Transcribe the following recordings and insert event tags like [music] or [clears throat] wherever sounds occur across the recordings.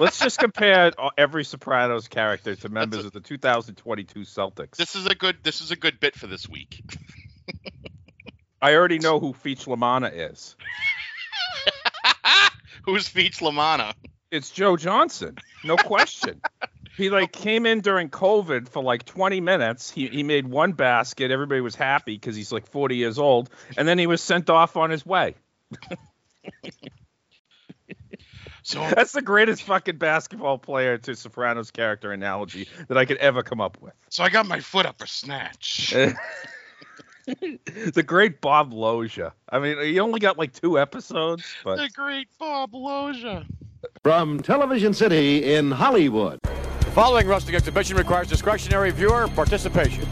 Let's just compare every Sopranos character to members of the 2022 Celtics. This is a good. This is a good bit for this week. [laughs] I already know who Feech La Manna is. [laughs] Who's Feech La Manna? It's Joe Johnson, no question. he like came in during COVID for like 20 minutes. He he made one basket. Everybody was happy because he's like 40 years old, and then he was sent off on his way. [laughs] So [laughs] That's the greatest fucking basketball player to Sopranos character analogy that I could ever come up with. so I got my foot up for snatch. [laughs] the great Bob Loja. I mean, he only got like two episodes, but the great Bob Loja. From Television City in Hollywood. The following rustic exhibition requires discretionary viewer participation.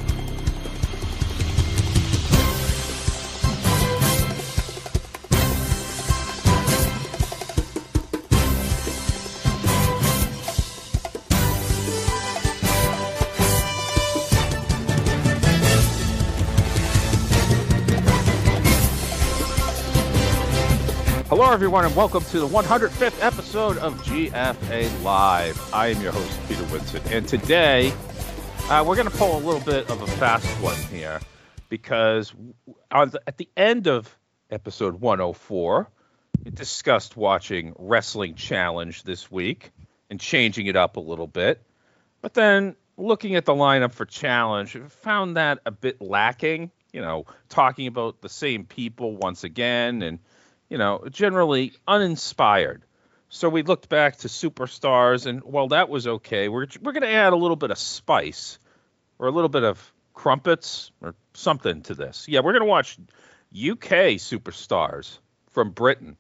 Hello, everyone, and welcome to the 105th episode of GFA Live. I am your host, Peter Woodson, and today uh, we're going to pull a little bit of a fast one here because at the end of episode 104, we discussed watching Wrestling Challenge this week and changing it up a little bit. But then looking at the lineup for Challenge, found that a bit lacking. You know, talking about the same people once again and you know, generally uninspired. So we looked back to superstars, and while that was okay, we're we're going to add a little bit of spice or a little bit of crumpets or something to this. Yeah, we're going to watch UK superstars from Britain,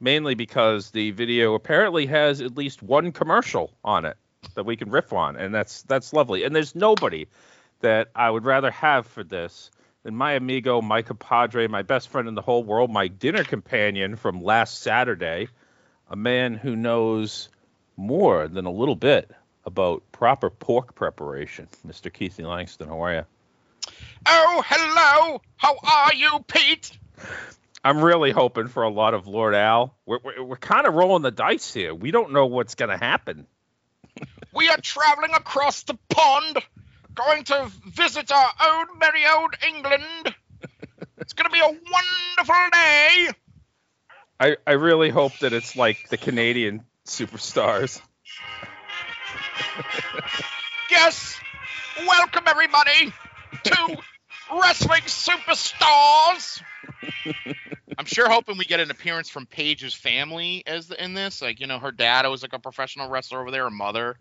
mainly because the video apparently has at least one commercial on it that we can riff on, and that's that's lovely. And there's nobody that I would rather have for this than my amigo, my compadre, my best friend in the whole world, my dinner companion from last Saturday, a man who knows more than a little bit about proper pork preparation. Mr. Keithy Langston, how are you? Oh, hello. How are you, Pete? I'm really hoping for a lot of Lord Al. We're, we're, we're kind of rolling the dice here. We don't know what's going to happen. We are traveling across the pond, going to visit our own merry old England. It's going to be a wonderful day. I, I really hope that it's like the Canadian superstars. Yes, welcome everybody to Wrestling Superstars. I'm sure hoping we get an appearance from Paige's family as the, in this. Like, you know, her dad was like a professional wrestler over there, her mother.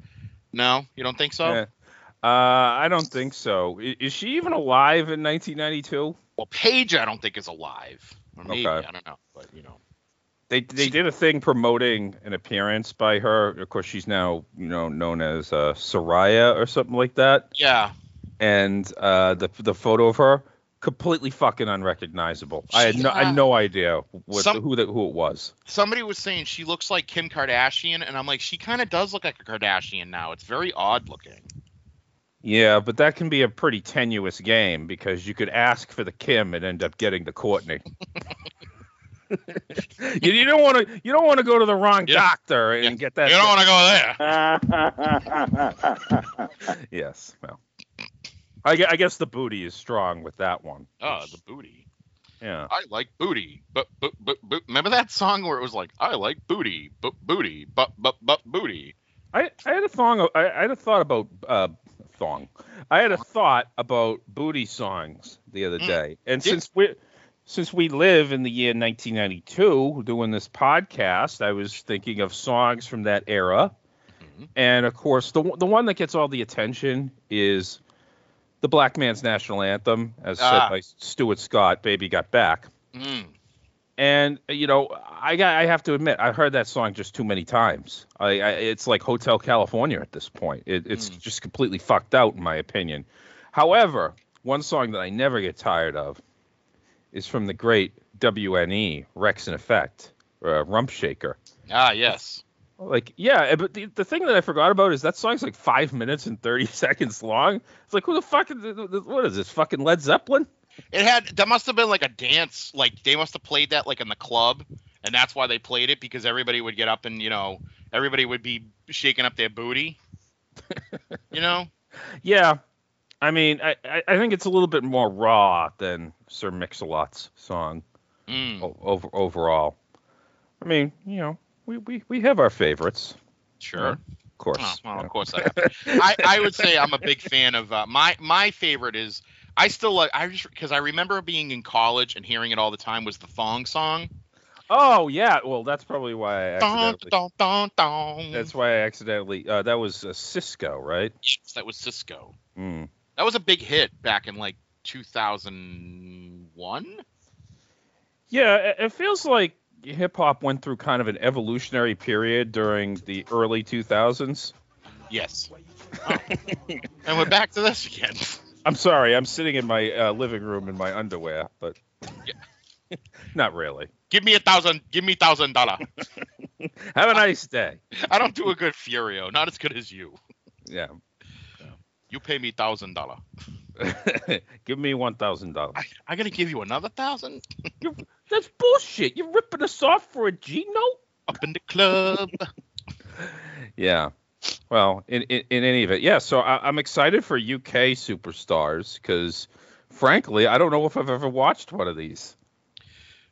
No, you don't think so? Yeah. Uh, I don't think so. Is she even alive in 1992? Well, Paige, I don't think is alive. Or maybe Okay. I don't know, but you know. They they did a thing promoting an appearance by her. Of course, she's now you know known as uh, Saraya or something like that. Yeah, And uh, the the photo of her completely fucking unrecognizable. I had no I had no idea what Some- who the, who it was. somebody was saying she looks like Kim Kardashian, and I'm like, she kind of does look like a Kardashian now. It's very odd looking. Yeah, but that can be a pretty tenuous game because you could ask for the Kim and end up getting the Courtney. [laughs] you, you don't want to you don't want to go to the wrong Yeah. doctor and Yeah. get that. you don't want to go there. [laughs] yes, well, I, I guess the booty is strong with that one. Oh, the booty. Yeah, I like booty, but but but, but remember that song where it was like, I like booty, but booty, but but but booty. I, I had a thong. I, I had a thought about uh, thong. I had a thought about booty songs the other Mm. day, and since we since we live in the year 1992 doing this podcast, I was thinking of songs from that era, Mhm. and of course the one- the one that gets all the attention is the Black Man's National Anthem, as Ah. said by Stuart Scott, "Baby Got Back." Mm. And you know, I got I have to admit, I heard that song just too many times. I, I it's like Hotel California at this point. It, it's Mm. just completely fucked out in my opinion. However, one song that I never get tired of is from the great WNE Wreckx-n-Effect, uh, Rump Shaker. Ah, yes. Like, yeah, but the, the thing that I forgot about is that song's like five minutes and thirty [laughs] seconds long. It's like, who the fuck? Is, what is this? Fucking Led Zeppelin? It had that must have been like a dance, like they must have played that like in the club, and that's why they played it because everybody would get up and you know everybody would be shaking up their booty. [laughs] you know? Yeah, I mean, I, I think it's a little bit more raw than Sir Mix-a-Lot's song Mm, over overall. I mean, you know, we, we, we have our favorites, sure. of course. Oh, well, of course I. I, I would say I'm a big fan of uh, my my favorite is I still like I just because I remember being in college and hearing it all the time was the thong song. Oh yeah, well that's probably why I Dun, accidentally. dun, dun, dun. That's why I accidentally. Uh, that was uh, Sisqó, right? Yes, that was Sisqó. Mm. That was a big hit back in like 2001. Yeah, it, it feels like hip hop went through kind of an evolutionary period during the early 2000s. Yes. [laughs] Oh. and we're back to this again. [laughs] I'm sorry, I'm sitting in my uh, living room in my underwear, but yeah. [laughs] not really. Give me a thousand. Give me thousand dollar. [laughs] Have a nice day. I don't do a good Furio. Not as good as you. Yeah. You pay me thousand dollar. [laughs] Give me one thousand dollars. I, I gotta give you another thousand That's bullshit. You're ripping us off for a G note. up in the club. Yeah. Well, in, in, in any event, yeah. So I, I'm excited for UK superstars because, frankly, I don't know if I've ever watched one of these.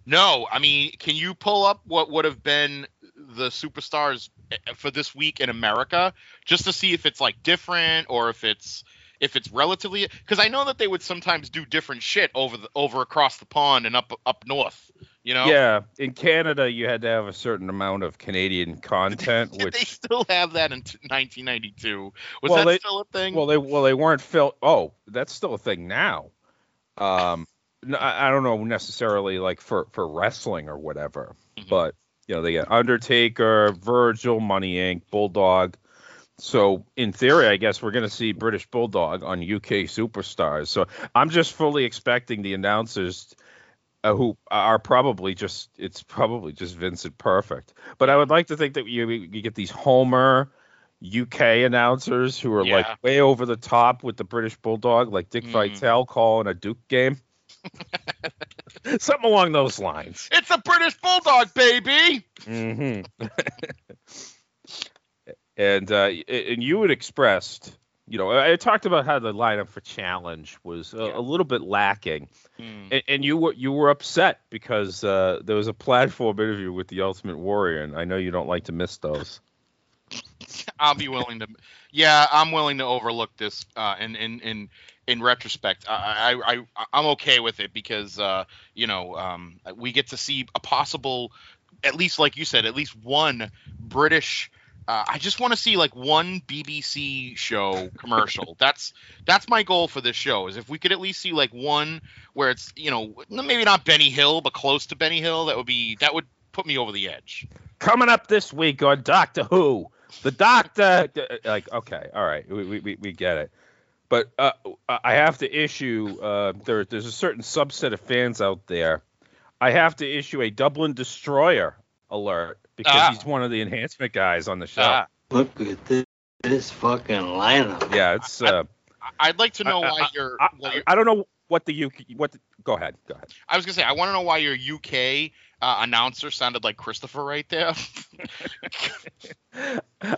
No, I mean, can you pull up what would have been the superstars eh, for this week in America just to see if it's like different or if it's if it's relatively because I know that they would sometimes do different shit over the over across the pond and up up north. You know? Yeah, in Canada, you had to have a certain amount of Canadian content, [laughs] Did they still have that in t- 1992? Was Well, that they- still a thing? well, they well they weren't fil Oh, that's still a thing now. Um, I, I don't know necessarily like for for wrestling or whatever, Mhm. but you know they got Undertaker, Virgil, Money Inc., Bulldog. So in theory, I guess we're gonna see British Bulldog on UK Superstars. So I'm just fully expecting the announcers. Uh, who are probably just it's probably just Vincent Perfect, but I would like to think that you you get these Homer, UK announcers who are Yeah. like way over the top with the British Bulldog, like Dick Mhm. Vitale calling a Duke game. [laughs] Something along those lines. it's a British Bulldog, baby. hmm [laughs] and uh, and you had expressed, you know, I talked about how the lineup for Challenge was a, Yeah. a little bit lacking, Hmm. and, and you were you were upset because uh, there was a platform interview with the Ultimate Warrior, and I know you don't like to miss those. [laughs] I'll be willing to. Yeah, I'm willing to overlook this. Uh, in in in in retrospect, I I, I I'm okay with it because uh, you know um, we get to see a possible, at least like you said, at least one British. Uh, I just want to see like one BBC show commercial. [laughs] that's that's my goal for this show. Is if we could at least see like one where it's you know maybe not Benny Hill but close to Benny Hill. That would be that would put me over the edge. Coming up this week on Doctor Who, the Doctor, like, okay, all right, we, we, we- get it. But uh, I have to issue, uh, there, there's a certain subset of fans out there. I have to issue a Dublin Destroyer alert because Ah. he's one of the enhancement guys on the show. Ah. Look at this, this fucking lineup. yeah, it's. Uh, I'd like to know I- why you're. I, you're I don't know what the UK. What? The, go ahead. Go ahead. I was gonna say I want to know why your UK uh, announcer sounded like Christopher right there. [laughs]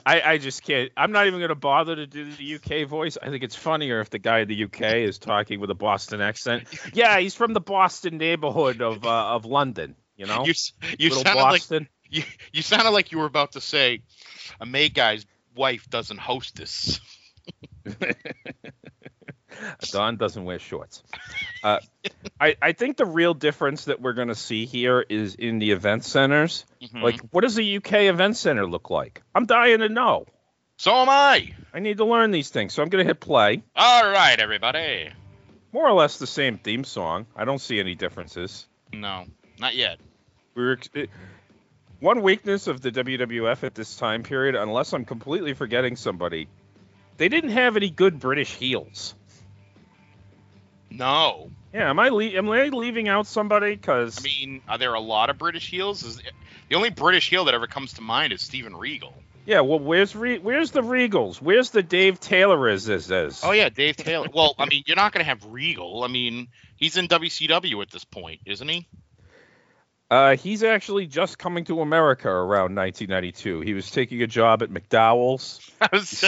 I, I just can't. I'm not even going to bother to do the UK voice. I think it's funnier if the guy in the UK is talking with a Boston accent. Yeah, he's from the Boston neighborhood of uh, of London. You know, you s- you little sounded like Boston. [laughs] you, you sounded like you were about to say a May guy's wife doesn't host this. [laughs] Don doesn't wear shorts. Uh, I I think the real difference that we're going to see here is in the event centers. Mhm. Like, what does a UK event center look like? I'm dying to know. so am I. I need to learn these things, so I'm going to hit play. All right, everybody. More or less the same theme song. I don't see any differences. No, not yet. we were one weakness of the WWF at this time period, unless I'm completely forgetting somebody, they didn't have any good British heels. No, Yeah, am I le- am I leaving out somebody? Because I mean, are there a lot of British heels? Is the only British heel that ever comes to mind is Steven Regal. yeah, well, where's Re- where's the Regals? Where's the Dave Taylor is is is? Oh yeah, Dave Taylor. well, I mean, you're not gonna have Regal. I mean, he's in WCW at this point, isn't he? Uh, he's actually just coming to America around 1992. He was taking a job at McDowell's. [laughs] I was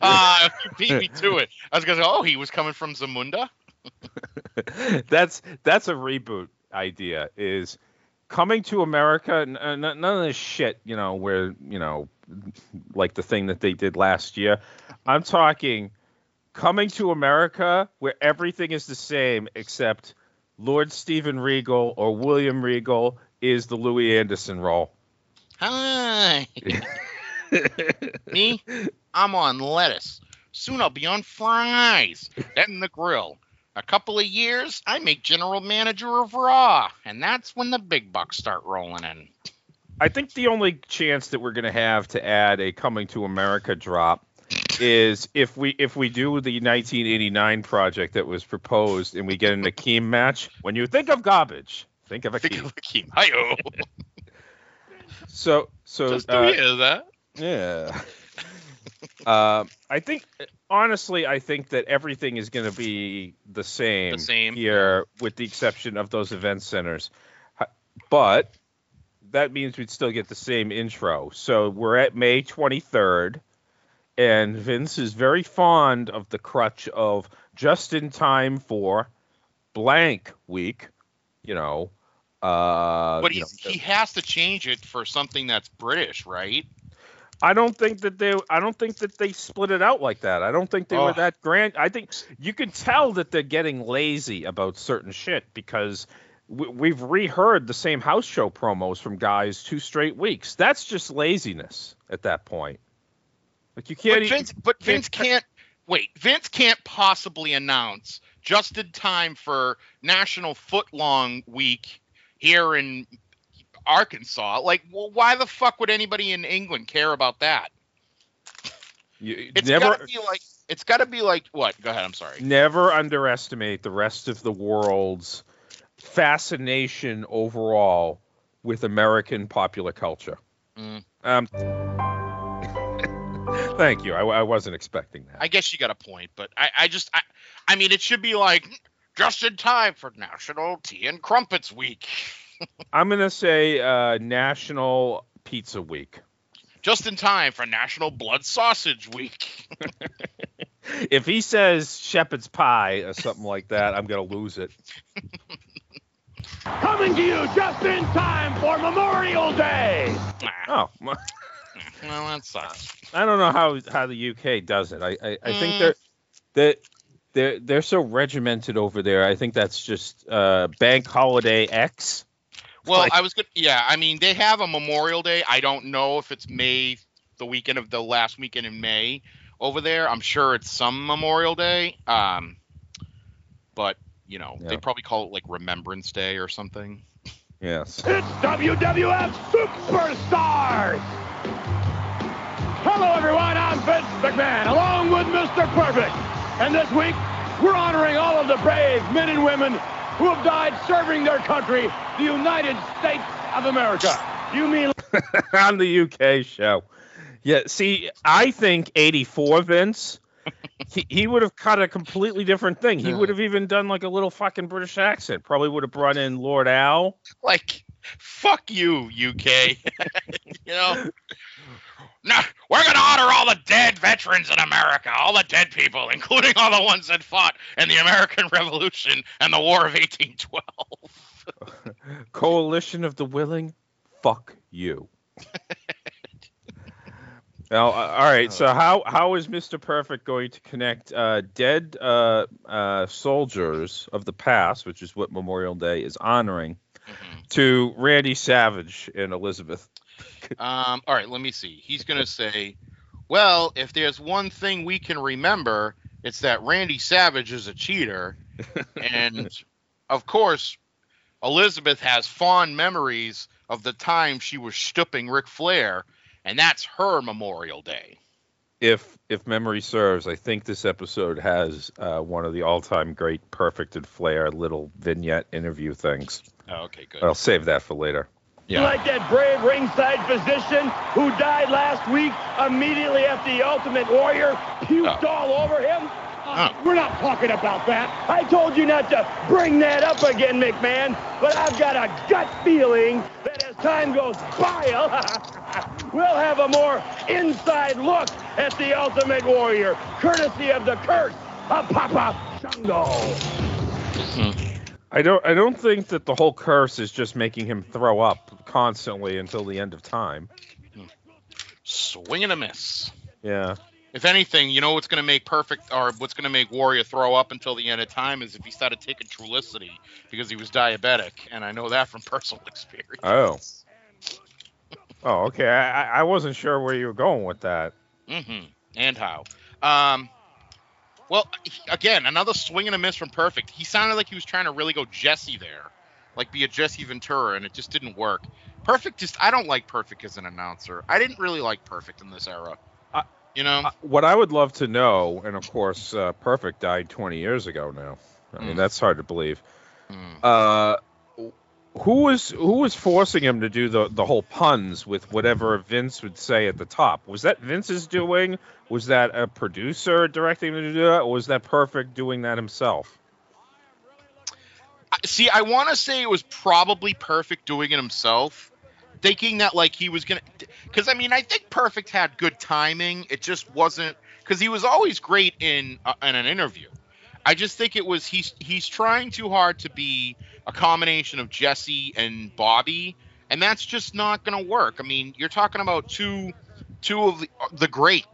uh, [laughs] you beat me to it. I was gonna say, oh, he was coming from Zamunda. [laughs] that's that's a reboot idea. Is coming to America? n- uh, n- none of this shit, you know, where you know, like the thing that they did last year. I'm talking coming to America where everything is the same except Lord Stephen Regal or William Regal is the Louie Anderson role. Hi. [laughs] Me, I'm on lettuce. Soon I'll be on fries. Then the grill. A couple of years, I make general manager of Raw, and that's when the big bucks start rolling in. I think the only chance that we're going to have to add a coming to America drop is if we if we do the 1989 project that was proposed and we get an Akeem match. When you think of garbage, think of Think Akeem. of Akeem. [laughs] Hi-yo. So so Just uh, that. yeah. Um, I think honestly, I think that everything is going to be the same, The same, here, with the exception of those event centers. But that means we'd still get the same intro. So we're at May 23rd, and Vince is very fond of the crutch of just in time for blank week. You know, uh, But you know, he has to change it for something that's British, right? I don't think that they. I don't think that they split it out like that. I don't think they were Oh. that grand. I think you can tell that they're getting lazy about certain shit because we, we've reheard the same house show promos from guys two straight weeks. That's just laziness at that point. Like you can't. But Vince, but can't- Vince can't wait. Vince can't possibly announce just in time for National Footlong Week here in Arkansas. Like, well, why the fuck would anybody in England care about that? you It's never. gotta be like it's gotta be like what? Go ahead. I'm sorry. Never underestimate the rest of the world's fascination overall with American popular culture. Mm. Um, [laughs] thank you. I, I wasn't expecting that. I guess you got a point, but I, I just, I, I mean, it should be like just in time for National Tea and Crumpets Week. [laughs] I'm gonna say uh, National Pizza Week. Just in time for National Blood Sausage Week. [laughs] If he says shepherd's pie or something like that, I'm gonna lose it. Coming to you just in time for Memorial Day. Nah, Oh, well, well, that sucks. I don't know how how the UK does it. I I, I think Mm. they're they they're they're so regimented over there. I think that's just uh, Bank Holiday X. Well, Like- I was good. Yeah, I mean, they have a Memorial Day. I don't know if it's May, the weekend of the last weekend in May over there. I'm sure it's some Memorial Day. Um, but you know, Yeah. they probably call it like Remembrance Day or something. Yes. It's WWF Superstars. Hello, everyone. I'm Vince McMahon, along with Mr. Perfect. And this week, we're honoring all of the brave men and women who have died serving their country, the United States of America. You mean [laughs] on the UK show. Yeah, see, I think 84 Vince, he, he would have cut a completely different thing. He would have even done like a little fucking British accent. Probably would have brought in Lord Al. Like, fuck you, UK. [laughs] you know. Nah, we're gonna honor all the dead veterans in America, all the dead people, including all the ones that fought in the American [laughs] Revolution and the War of 1812. [laughs] Coalition of the Willing, fuck you. [laughs] Now, uh, all right. So how how is Mr. Perfect going to connect uh, dead uh, uh, soldiers of the past, which is what Memorial Day is honoring, to Randy Savage and Elizabeth? [laughs] Um, all right, let me see. He's going to say, well, if there's one thing we can remember, it's that Randy Savage is a cheater. and [laughs] of course, Elizabeth has fond memories of the time she was stooping Ric Flair, and that's her Memorial Day. If if memory serves, I think this episode has uh, one of the all-time great Perfect and Flair little vignette interview things. Oh, okay, good. I'll save that for later. Yeah. like that brave ringside physician who died last week immediately after the Ultimate Warrior puked Oh. all over him? Oh. We're not talking about that. I told you not to bring that up again, McMahon, but I've got a gut feeling that as time goes by, [laughs] we'll have a more inside look at the Ultimate Warrior, courtesy of the curse of Papa Shango. Mm-hmm. I don't. I don't think that the whole curse is just making him throw up constantly until the end of time. Swing and a miss. Yeah. If anything, you know what's going to make perfect or what's going to make Warrior throw up until the end of time is if he started taking Trulicity because he was diabetic, and I know that from [laughs] personal experience. Oh. Oh, okay. I, I- wasn't sure where you were going with that. Mm-hmm. And how? Um. Well, again, another swing and a miss from Perfect. He sounded like he was trying to really go Jesse there, like be a Jesse Ventura, and it just didn't work. Perfect just I don't like Perfect as an announcer. I didn't really like Perfect in this era. I- you know? What I would love to know, and of course, uh, Perfect died 20 years ago now. I mean, Mm. that's hard to believe. Hmm. Uh, who was who was forcing him to do the the whole puns with whatever Vince would say at the top? Was that Vince's doing? Was that a producer directing him to do that, or was that Perfect doing that himself? See, I want to say it was probably Perfect doing it himself, thinking that like he was gonna. Because I mean, I think Perfect had good timing. It just wasn't because he was always great in uh, in an interview. I just think it was he's he's trying too hard to be a combination of Jesse and Bobby, and that's just not gonna work. I mean, you're talking about two two of the, the great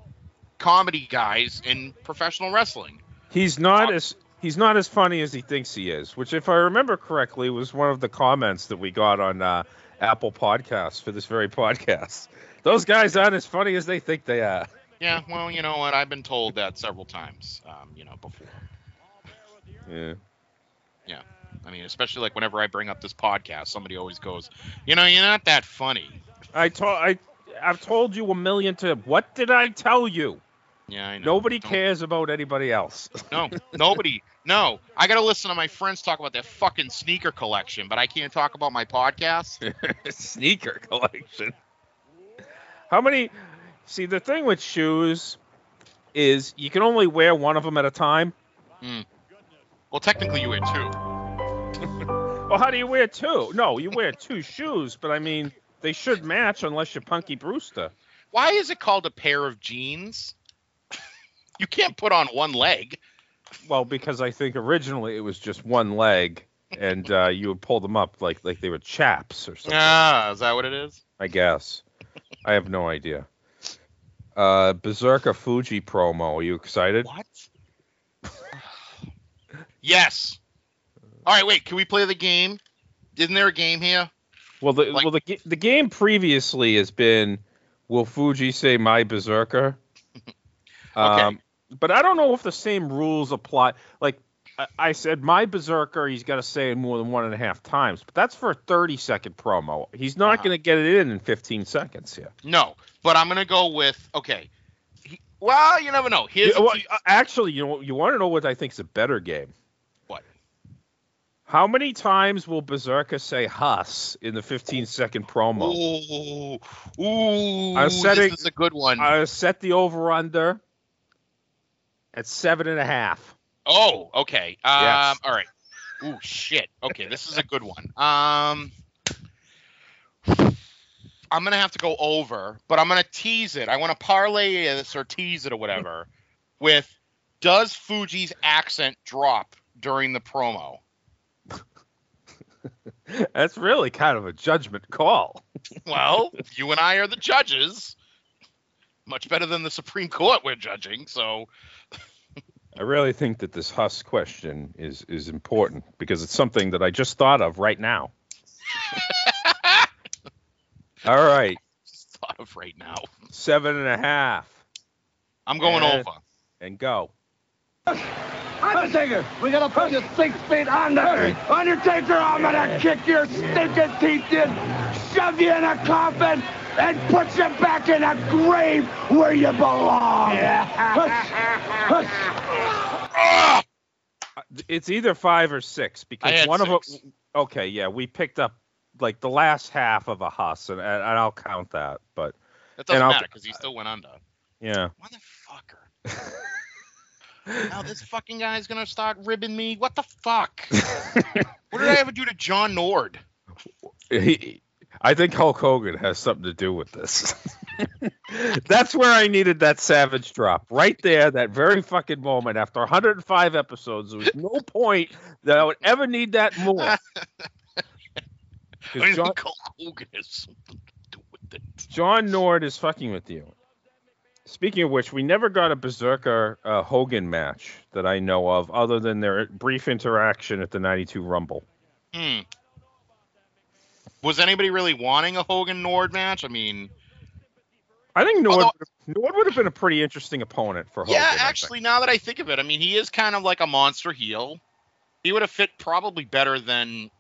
comedy guys in professional wrestling. He's not as he's not as funny as he thinks he is, which, if I remember correctly, was one of the comments that we got on uh, Apple Podcasts for this very podcast. Those guys aren't as funny as they think they are. Yeah, well, you know what? I've been told that several times, um, you know, before. Yeah. Yeah. I mean, especially like whenever I bring up this podcast, somebody always goes, "You know, you're not that funny." I told I I've told you a million times. What did I tell you? Yeah, I know. Nobody No- cares about anybody else. [laughs] No, nobody. No, I gotta listen to my friends talk about their fucking sneaker collection, but I can't talk about my podcast. [laughs] Sneaker collection. How many? See, the thing with shoes is you can only wear one of them at a time. Hmm. Well, technically, you wear two. [laughs] Well, how do you wear two? No, you wear two shoes, but I mean, they should match unless you're Punky Brewster. Why is it called a pair of jeans? [laughs] you can't put on one leg. Well, because I think originally it was just one leg, and uh, you would pull them up like like they were chaps or something. Ah, is that what it is? I guess. I have no idea. Uh, Berserker Fuji promo. Are you excited? What? [sighs] yes. All right, wait. Can we play the game? Isn't there a game here? Well, the Like- well the the game previously has been, will Fuji say my Berserker? [laughs] Um, but I don't know if the same rules apply. Like I, I said, my Berserker, he's got to say it more than one and a half times. But that's for a thirty second promo. He's not Uh-huh. going to get it in in fifteen seconds here. No, but I'm gonna go with okay. He, well, you never know. Here's Yeah, well, actually, you know, you want to know what I think is a better game? How many times will Berserker say "Huss" in the 15 second promo? Ooh, ooh, I'm setting- this is a good one. I set the over under at seven and a half. oh, okay. Um, Yes. all right. Ooh, shit. Okay, this is a good one. Um, I'm gonna have to go over, but I'm gonna tease it. I want to parlay this or tease it or whatever with does Fuji's accent drop during the promo? That's really kind of a judgment call. Well, you and I are the judges. Much better than the Supreme Court we're judging. So, I really think that this Huss question is is important because it's something that I just thought of right now. [laughs] All right, just thought of right now. seven and a half, I'm going Yeah. over. and go. Undertaker, we gotta put you six feet under. Undertaker, I'm gonna kick your stinking teeth in, shove you in a coffin, and put you back in a grave where you belong. Hush, hush. Uh, it's either five or six because had one of them. Okay, yeah, we picked up like the last half of a Huss, and, and I'll count that. But That doesn't matter because he still went under. yeah, Motherfucker. [laughs] now this fucking guy's gonna start ribbing me. What the fuck? [laughs] what did I ever do to John Nord? He, I think Hulk Hogan has something to do with this. [laughs] That's where I needed that savage drop. Right there, that very fucking moment after 105 episodes. There was no [laughs] point that I would ever need that more. I John, think Hulk Hogan has something to do with it. John Nord is fucking with you. Speaking of which, we never got a Berserker uh, Hogan match that I know of, other than their brief interaction at the 92 Rumble. Hmm. Was anybody really wanting a Hogan Nord match? I mean, I think Nord, Although- Nord would have been a pretty interesting opponent for Hogan. yeah, actually, now that I think of it, I mean, he is kind of like a monster heel. He would have fit probably better than,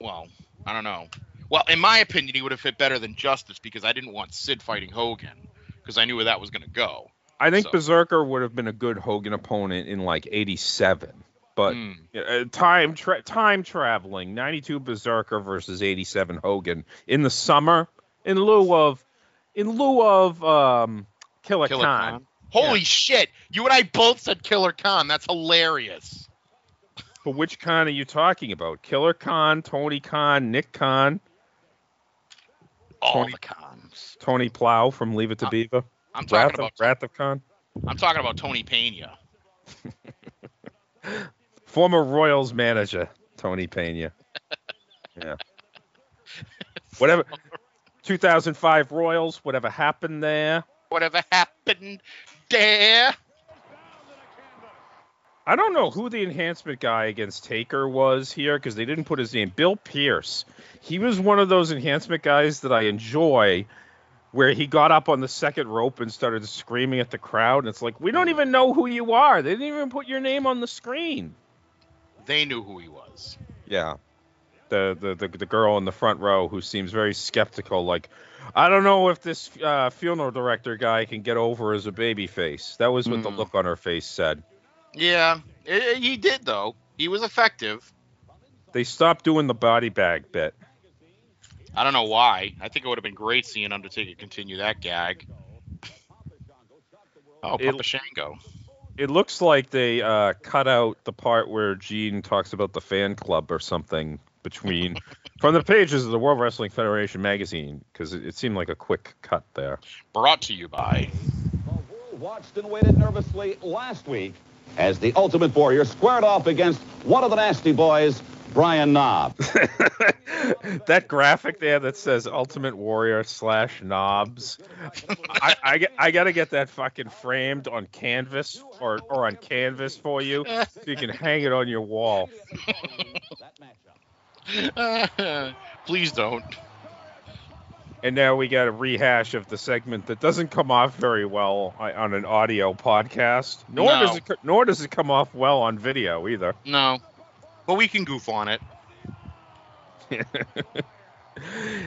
well, I don't know. Well, in my opinion, he would have fit better than Justice because I didn't want Sid fighting Hogan because I knew where that was going to go. I think So- Berserker would have been a good Hogan opponent in like '87, but Hmm. uh, time tra- time traveling '92 Berserker versus '87 Hogan in the summer in lieu of in lieu of um, Killer, Killer Khan. Khan. Holy shit! You and I both said Killer Khan. That's hilarious. But which Khan are you talking about? Killer Khan, Tony Khan, Nick Khan, All Tony- the cons. Tony Plow from Leave It to Uh, Beaver, I'm talking Wrath of, about. Wrath of Khan, I'm talking about Tony Pena. [laughs] former Royals manager Tony Pena. [laughs] Yeah. Whatever. 2005 Royals. Whatever happened there. Whatever happened there? I don't know who the enhancement guy against Taker was here because they didn't put his name. Bill Pierce. He was one of those enhancement guys that I enjoy, where he got up on the second rope and started screaming at the crowd. And it's like, we don't even know who you are. They didn't even put your name on the screen. They knew who he was. Yeah. The, the, the, the girl in the front row who seems very skeptical, like, I don't know if this uh, funeral director guy can get over as a baby face. That was what the Hmm. look on her face said. Yeah, i- i- he did though. He was effective. They stopped doing the body bag bit. I don't know why. I think it would have been great seeing Undertaker continue that gag. Oh, It- Papa Shango. It looks like they uh, cut out the part where Gene talks about the fan club or something between [laughs] from the pages of the World Wrestling Federation magazine because it, it seemed like a quick cut there. Brought to you by. The world watched and waited nervously last week as the Ultimate Warrior squared off against one of the Nasty Boys, Brian Knobb. [laughs] that graphic there that says Ultimate Warrior slash Knobs. I, I, I got to get that fucking framed on canvas or, or on canvas for you so you can hang it on your wall. [laughs] Please don't. And now we got a rehash of the segment that doesn't come off very well on on an audio podcast. Nor No. does it nor does it come off well on video either. No. But we can goof on it. [laughs]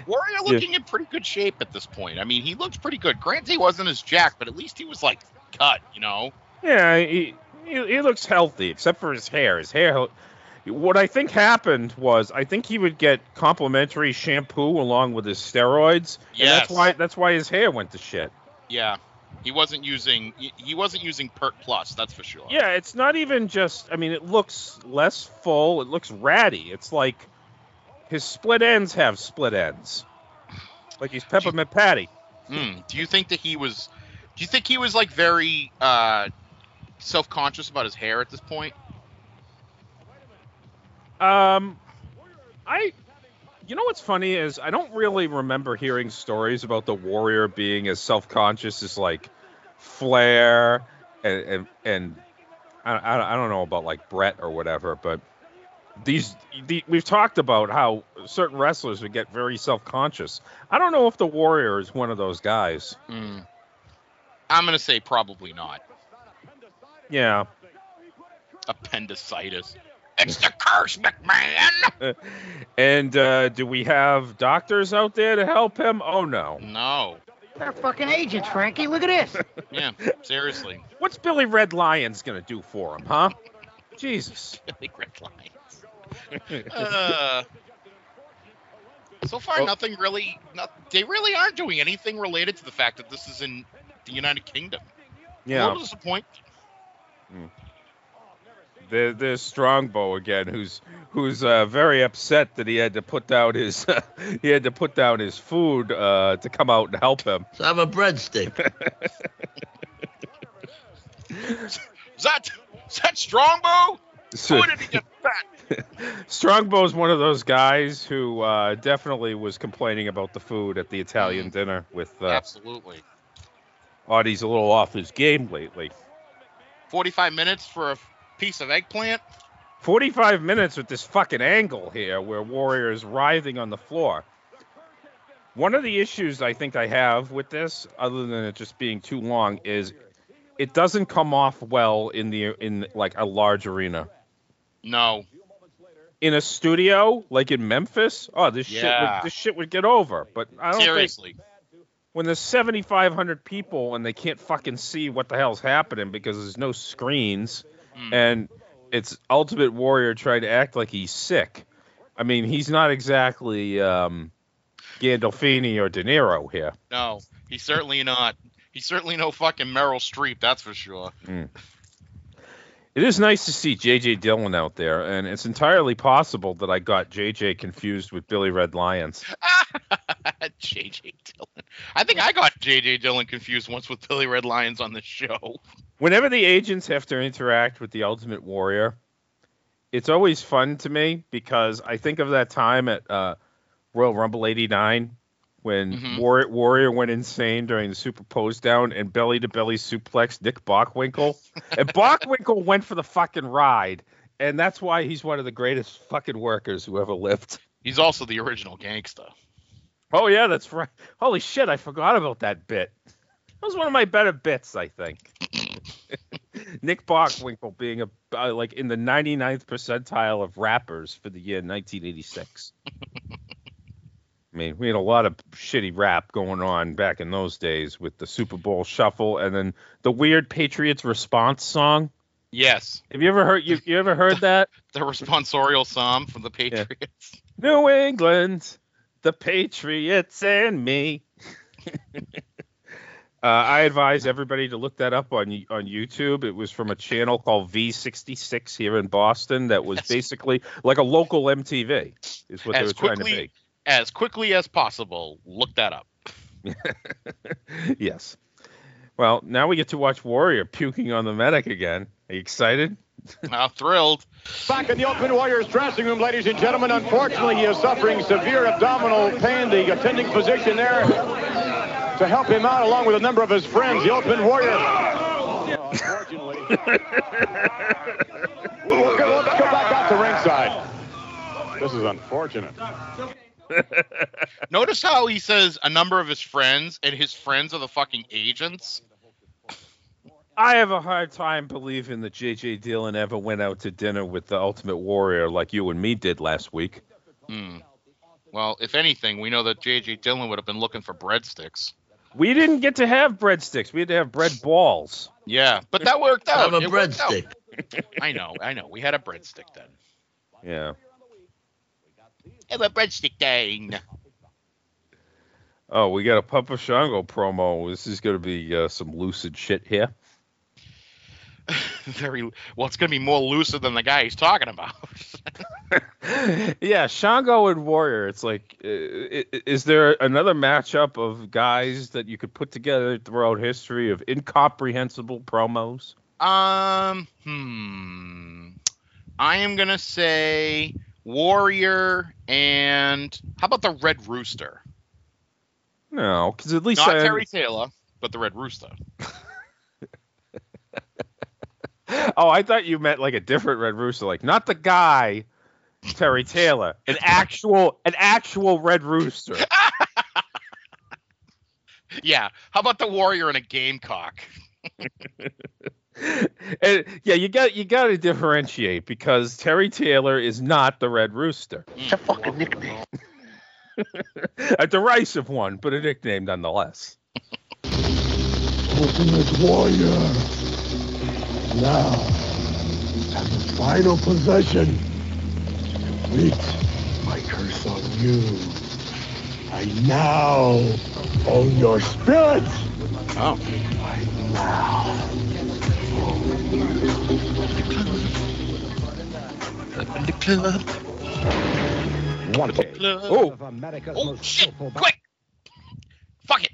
Warrior looking in pretty good shape at this point. I mean, he looks pretty good. Granted, he wasn't as jacked, but at least he was like cut, you know? Yeah, he, he he looks healthy except for his hair. His hair. What I think happened was I think he would get complimentary shampoo along with his steroids. Yeah. That's why that's why his hair went to shit. Yeah. He wasn't using he- wasn't using Pert Plus, that's for sure. Yeah, it's not even just. I mean, it looks less full. It looks ratty. It's like his split ends have split ends, like he's peppermint patty. Hmm. Do you think that he was? Do you think he was like very uh, self-conscious about his hair at this point? Um, I, you know what's funny is I don't really remember hearing stories about the Warrior being as self-conscious as like Flair and and, and I, I don't know about like Brett or whatever, but these the, we've talked about how certain wrestlers would get very self-conscious. I don't know if the Warrior is one of those guys. Hmm. I'm gonna say probably not. Yeah. Appendicitis. It's the curse, McMahon. [laughs] And uh, do we have doctors out there to help him? Oh no. No. They're fucking agents, Frankie. Look at this. [laughs] Yeah. Seriously. What's Billy Red Lyons gonna do for him, huh? Jesus. [laughs] Billy Red Lyons. Uh, so far, Oh. nothing really. Not, they really aren't doing anything related to the fact that this is in the United Kingdom. Yeah. A Yeah. little disappointed. There, there's Strongbow again, who's who's uh, very upset that he had to put down his [laughs] he had to put down his food uh, to come out and help him. So I have a breadstick. [laughs] Is that is that Strongbow? So- Boy, did he get fat. [laughs] Strongbow's one of those guys who uh, definitely was complaining about the food at the Italian dinner with uh, Absolutely. Artie's a little off his game lately. 45 minutes for a piece of eggplant. 45 minutes with this fucking angle here where Warrior is writhing on the floor. One of the issues I think I have with this, other than it just being too long, is it doesn't come off well in the in like a large arena. No. In a studio like in Memphis, oh this shit would, this shit would get over. But I don't think Seriously. when there's 7,500 people and they can't fucking see what the hell's happening because there's no screens Mm. and it's Ultimate Warrior trying to act like he's sick. I mean, he's not exactly um, Gandolfini or De Niro here. No. He's certainly not. He's certainly no fucking Meryl Streep, that's for sure. It is nice to see J.J. Dillon out there, and it's entirely possible that I got J.J. confused with Billy Red Lyons. JJ [laughs] Dillon. I think I got JJ Dillon confused once with Billy Red Lyons on the show. Whenever the agents have to interact with the Ultimate Warrior, it's always fun to me because I think of that time at uh, Royal Rumble '89 when Mhm. Warrior, Warrior went insane during the Super Pose Down and belly to belly suplex Nick Bockwinkel, [laughs] and Bockwinkel went for the fucking ride, and that's why he's one of the greatest fucking workers who ever lived. He's also the original gangsta. Oh yeah, that's right. Holy shit, I forgot about that bit. That was one of my better bits, I think. [laughs] Nick Bockwinkel being a uh, like in the 99th percentile of rappers for the year 1986. I mean, we had a lot of shitty rap going on back in those days with the Super Bowl shuffle and then the weird Patriots response song. Yes, Have you ever heard you, you ever heard that? the responsorial psalm from the Patriots. New England, the Patriots, and me. [laughs] uh, I advise everybody to look that up on on YouTube. It was from a channel called V66 here in Boston. That was Yes. basically like a local MTV. Is what they As were trying to quickly- As quickly as possible, look that up. [laughs] yes. Well, now we get to watch Warrior puking on the medic again. Are you excited? I'm [laughs] thrilled. Back in the Ultimate Warriors dressing room, ladies and gentlemen. Unfortunately, he is suffering severe abdominal pain. The attending physician there to help him out, along with a number of his friends. The Ultimate Warrior. Unfortunately. [laughs] Let's go, let's go back out to ringside. This is unfortunate. [laughs] Notice how he says a number of his friends, and his friends are the fucking agents. I have a hard time believing that J.J. Dillon ever went out to dinner with the Ultimate Warrior like you and me did last week. Hmm. Well, if anything, we know that J.J. Dillon would have been looking for breadsticks. We didn't get to have breadsticks. We had to have bread balls. Yeah, but that worked out. I have a It worked out. breadstick. [laughs] I know, I know. We had a breadstick then. Yeah. Have a breadstick thing. Oh, we got a Papa Shango promo. This is going to be uh, some lucid shit here. [laughs] Very well. It's gonna be more lucid than the guy he's talking about. [laughs] yeah, Shango and Warrior. It's like, uh, is there another matchup of guys that you could put together throughout history of incomprehensible promos? um, hmm. I am gonna say Warrior and how about the Red Rooster? No, because at least Not I, Terry Taylor, but the Red Rooster. [laughs] [laughs] Oh, I thought you meant like a different Red Rooster, like not the guy Terry Taylor, an actual an actual Red Rooster. [laughs] Yeah. How about the Warrior and a Gamecock? [laughs] and yeah, you got you got to differentiate because Terry Taylor is not the Red Rooster, hmm. It's a fucking nickname. a derisive one, but a nickname nonetheless. Ultimate Warrior. Now, as the final possession, complete my curse on you. I now own your spirit. Oh. I now In the club. One Oh. Of America's Oh most shit! Quick! Fuck it.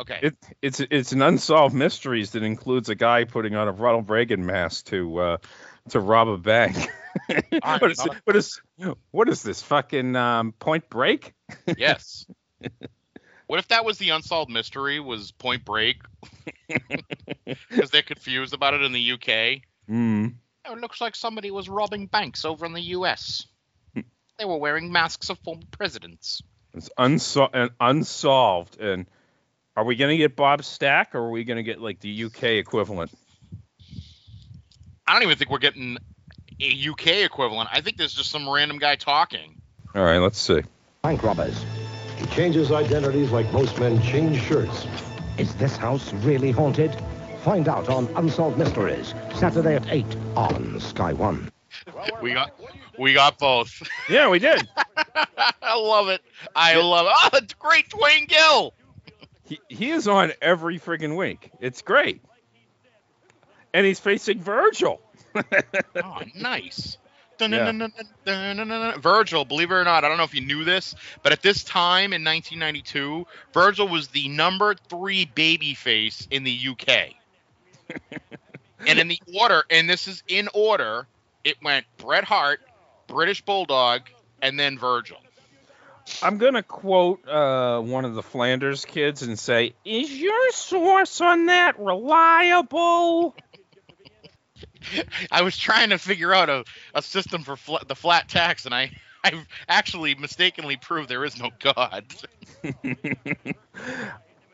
Okay. It, it's it's an unsolved mysteries that includes a guy putting on a Ronald Reagan mask to uh, to rob a bank. [laughs] right, [laughs] what, is, not- what is what is this fucking um, Point Break? [laughs] yes. What if that was the unsolved mystery? Was Point Break? Because they're confused about it in the UK. Hmm. Oh, it looks like somebody was robbing banks over in the US. they were wearing masks of former presidents. It's unsol- and unsolved. And are we gonna get Bob Stack or are we gonna get like the UK equivalent? I don't even think we're getting a UK equivalent. I think there's just some random guy talking. All right, let's see. bank robbers. He changes identities like most men change shirts. Is this house really haunted? Find out on Unsolved Mysteries, Saturday at 8 on Sky One. We got we got both. Yeah, we did. [laughs] I love it. I love it. Oh, it's great, Duane Gill. He, he is on every friggin' week. It's great. And he's facing Virgil. [laughs] Oh, nice. Dun-dun-dun-dun-dun-dun-dun-dun. Virgil, believe it or not, I don't know if you knew this, but at this time in 1992, Virgil was the number three baby face in the UK. and in the [laughs] order, and this is in order, it went Bret Hart, British Bulldog, and then Virgil. I'm gonna quote uh, one of the Flanders kids and say, "Is your source on that reliable?" [laughs] I was trying to figure out a, a system for fl- the flat tax, and I [laughs] I've actually mistakenly proved there is no God. [laughs]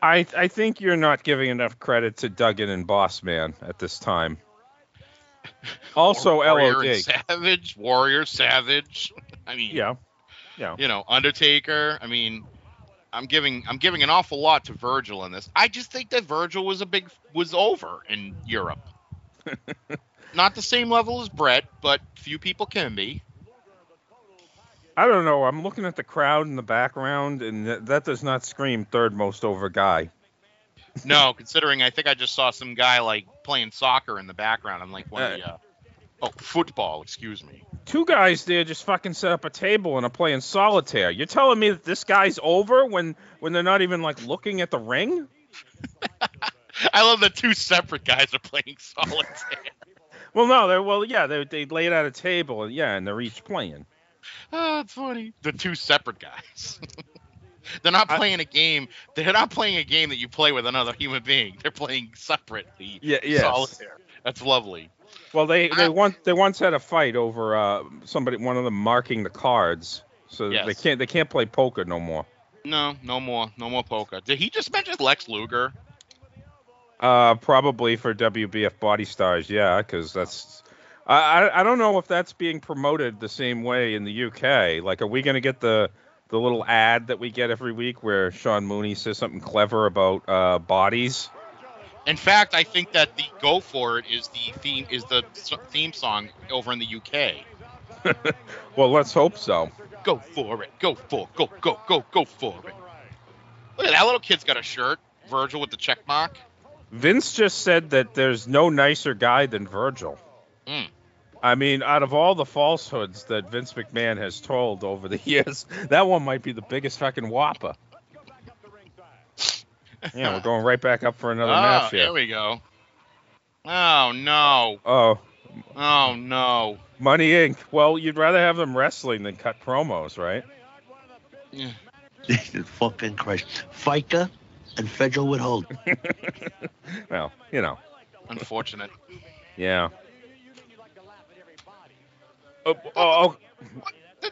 I I think you're not giving enough credit to Duggan and Bossman at this time. Also, Warrior LOD. Savage, Warrior, Savage. I mean, Yeah, yeah. you know, Undertaker. I mean, I'm giving I'm giving an awful lot to Virgil in this. I just think that Virgil was a big was over in Europe. [laughs] Not the same level as Bret, but few people can be. I don't know. I'm looking at the crowd in the background, and that, that does not scream third most over guy. No, considering I think I just saw some guy like playing soccer in the background. I'm like one of the uh, oh football, excuse me. Two guys there just fucking set up a table and are playing solitaire. You're telling me that this guy's over when when they're not even like looking at the ring? [laughs] I love that two separate guys are playing solitaire. [laughs] Well, no, they're well, yeah, they they laid out a table, yeah, and they're each playing. Oh, it's funny. The two separate guys. [laughs] they're not playing a game. They're not playing a game that you play with another human being. They're playing separately. Yeah, yes. Solitaire. That's lovely. Well, they they I- once they once had a fight over uh, somebody, one of them marking the cards, so Yes. they can't they can't play poker no more. No, no more, no more poker. Did he just mention Lex Luger? Uh, probably for WBF Body Stars, yeah, because that's. I, I I don't know if that's being promoted the same way in the UK. Like, are we gonna get the the little ad that we get every week where Sean Mooney says something clever about uh, bodies? In fact, I think that the "Go for It" is the theme is the theme song over in the UK. [laughs] Well, let's hope so. Go for it. Go for go go go go for it. Look at that little kid's got a shirt. Virgil with the check mark. Vince just said that there's no nicer guy than Virgil. Mm. I mean, out of all the falsehoods that Vince McMahon has told over the [laughs] years, that one might be the biggest fucking whopper. Yeah, we're going right back up for another oh, [laughs] match here here. we go. Oh no. Oh, Oh no. Money Inc. Well, you'd rather have them wrestling than cut promos, right? Yeah. Jesus [laughs] fucking Christ. FICA and federal withholding. well, you know, Unfortunate. yeah. Oh, oh, oh,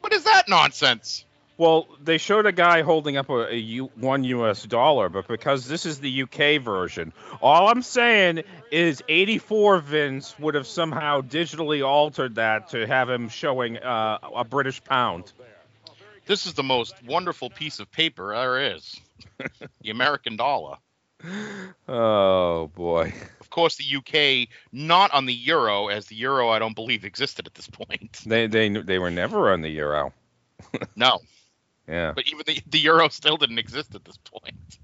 What is that nonsense? well, they showed a guy holding up a, a U, one U.S. dollar, but because this is the UK version, all I'm saying is 84 Vince would have somehow digitally altered that to have him showing uh, a British pound. This is the most wonderful piece of paper there is. [laughs] the American dollar. Oh boy. Of course, the UK not on the euro, as the euro I don't believe existed at this point. [laughs] They they they were never on the euro. No, [laughs] Yeah. but even the, the euro still didn't exist at this point.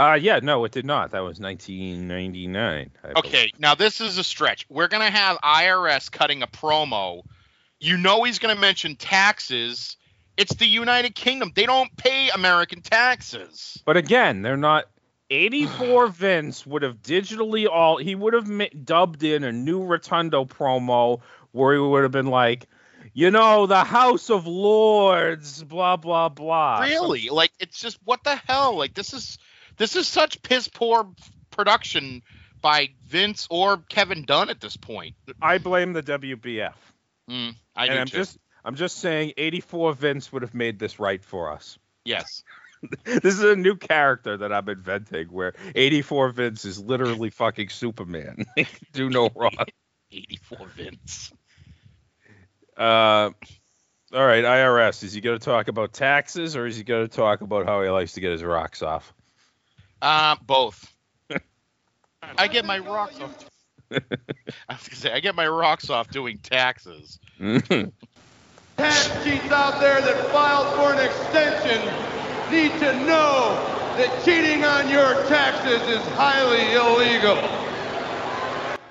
Uh, yeah, no, it did not. That was 1999. I believe. Okay, now this is a stretch. We're gonna have IRS cutting a promo. You know he's gonna mention taxes. It's the United Kingdom. They don't pay American taxes. But again, they're not. 84 [sighs] Vince would have digitally all. He would have ma- dubbed in a new Rotundo promo where he would have been like, you know, the House of Lords, blah blah blah. Really? Like it's just what the hell? Like this is this is such piss poor production by Vince or Kevin Dunn at this point. I blame the WBF. Mm, I and do I'm too. just I'm just saying 84 Vince would have made this right for us. yes. [laughs] this is a new character that I'm inventing where 84 Vince is literally fucking Superman. [laughs] Do no wrong. 84 Vince. Uh, all right, IRS. Is he going to talk about taxes or is he going to talk about how he likes to get his rocks off? Uh, both. [laughs] I get my rocks off. I was gonna say I get my rocks off doing taxes. Tax cheats out there that filed for an extension need to know that cheating on your taxes is highly illegal.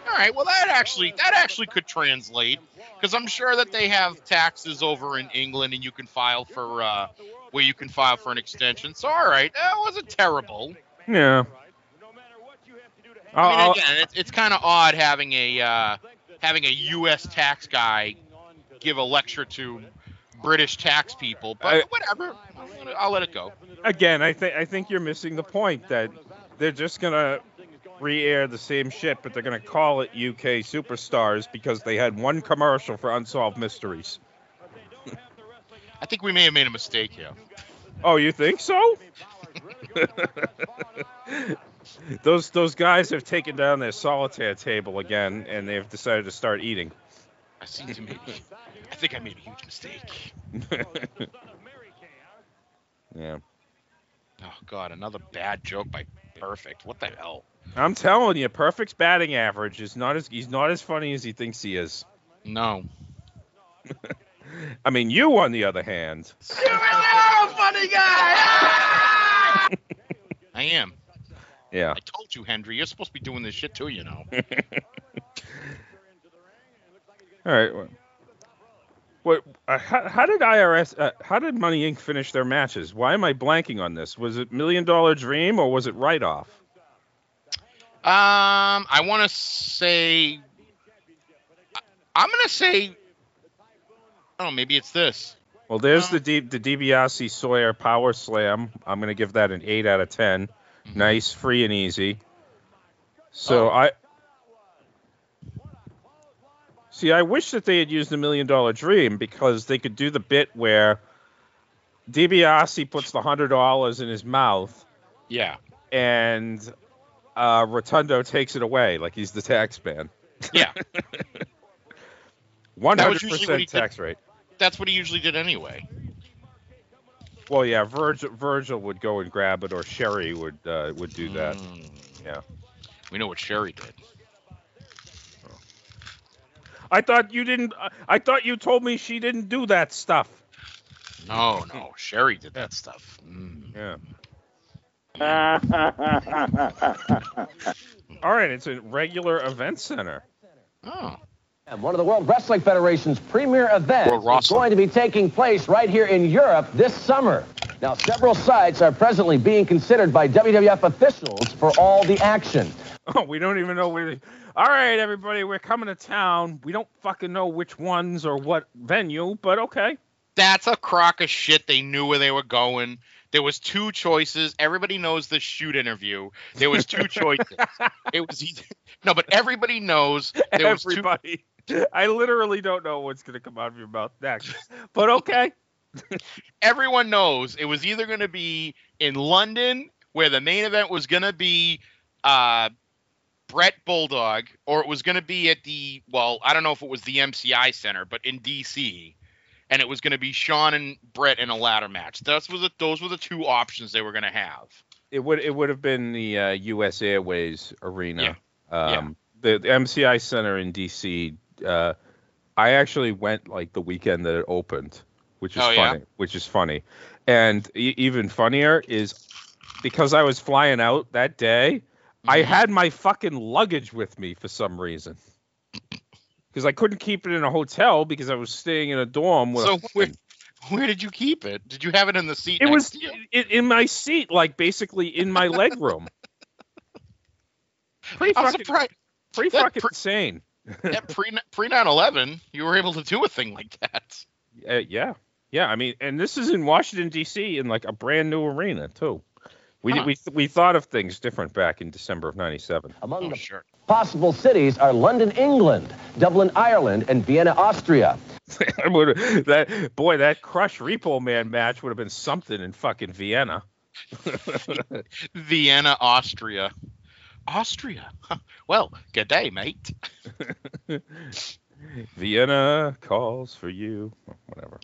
All right, well that actually that actually could translate because I'm sure that they have taxes over in England and you can file for uh, where you can file for an extension. So all right, that wasn't terrible. yeah. I I'll- mean, I'll- again, it's, it's kind of odd having a uh, having a U.S. tax guy give a lecture to British tax people, but I- whatever. I'll let, it, I'll let it go. again, I think I think you're missing the point that they're just gonna re-air the same shit, but they're gonna call it UK Superstars because they had one commercial for Unsolved Mysteries. I think we may have made a mistake here. Oh, you think so? [laughs] those those guys have taken down their solitaire table again, and they've decided to start eating. I seem to maybe. I think I made a huge mistake. [laughs] yeah, Oh God, another bad joke by Perfect. What the hell? I'm telling you, Perfect's batting average is not as he's not as funny as he thinks he is. No. [laughs] I mean, you on the other hand, You really are a funny guy. [laughs] I am. yeah. I told you, Henry. You're supposed to be doing this shit too, you know. All right. What? What uh, how, how did IRS? Uh, how did Money Inc. finish their matches? Why am I blanking on this? Was it Million Dollar Dream or was it Write Off? Um, I want to say. I'm gonna say. Oh, maybe it's this. Well, there's the D, the DiBiase Sawyer Power Slam. I'm gonna give that an eight out of 10 Nice, free, and easy. So Oh. I. See, I wish that they had used the Million Dollar Dream because they could do the bit where DiBiase puts the hundred dollars in his mouth Yeah. and uh, Rotundo takes it away like he's the tax man. Yeah. [laughs] One hundred usually what he percent did. tax rate. That's what he usually did anyway. Well, yeah, Virgil, Virgil would go and grab it, or Sherri would uh, would do that. Mm. Yeah. We know what Sherri did. I thought you didn't. I thought you told me she didn't do that stuff. No, no, Sherri did that stuff. Mm. Yeah. [laughs] All right, it's a regular event center. Oh. And One of the World Wrestling Federation's premier events is going to be taking place right here in Europe this summer. Now, several sites are presently being considered by WWF officials for all the action. [laughs] Oh, we don't even know where. All right, everybody, we're coming to town. We don't fucking know which ones or what venue, but okay. That's a crock of shit. They knew where they were going. There was two choices. Everybody knows the shoot interview. There was two [laughs] choices. It was either, no, but everybody knows there was two. Everybody. [laughs] I literally don't know what's gonna come out of your mouth next, but okay. Everyone knows it was either going to be in London, where the main event was going to be uh, Bret Bulldog, or it was going to be at the well, I don't know if it was the MCI Center, but in DC, and it was going to be Sean and Bret in a ladder match. Those were the those were the two options they were going to have. It would it would have been the uh, U.S. Airways Arena. Yeah. Um, the, the MCI Center in D.C. Uh, I actually went like the weekend that it opened, which is Oh, yeah? funny. Which is funny, and e- even funnier is because I was flying out that day, I Mhm. had my fucking luggage with me for some reason. Because I couldn't keep it in a hotel because I was staying in a dorm with. So where, where did you keep it? Did you have it in the seat? it was in, in my seat, like basically in my leg room. [laughs] Pretty I'm fucking, surprised. pretty that fucking pre- insane. At [laughs] pre pre 9/11, you were able to do a thing like that. Uh, yeah, yeah. I mean, and this is in Washington D.C. in like a brand new arena too. We Huh. we we thought of things different back in December of '97. Among Oh, the sure. possible cities are London, England, Dublin, Ireland, and Vienna, Austria. [laughs] That boy that Crush Repo Man match would have been something in fucking Vienna. [laughs] Vienna, Austria. Austria. Well, good day, mate. [laughs] Vienna calls for you. Whatever.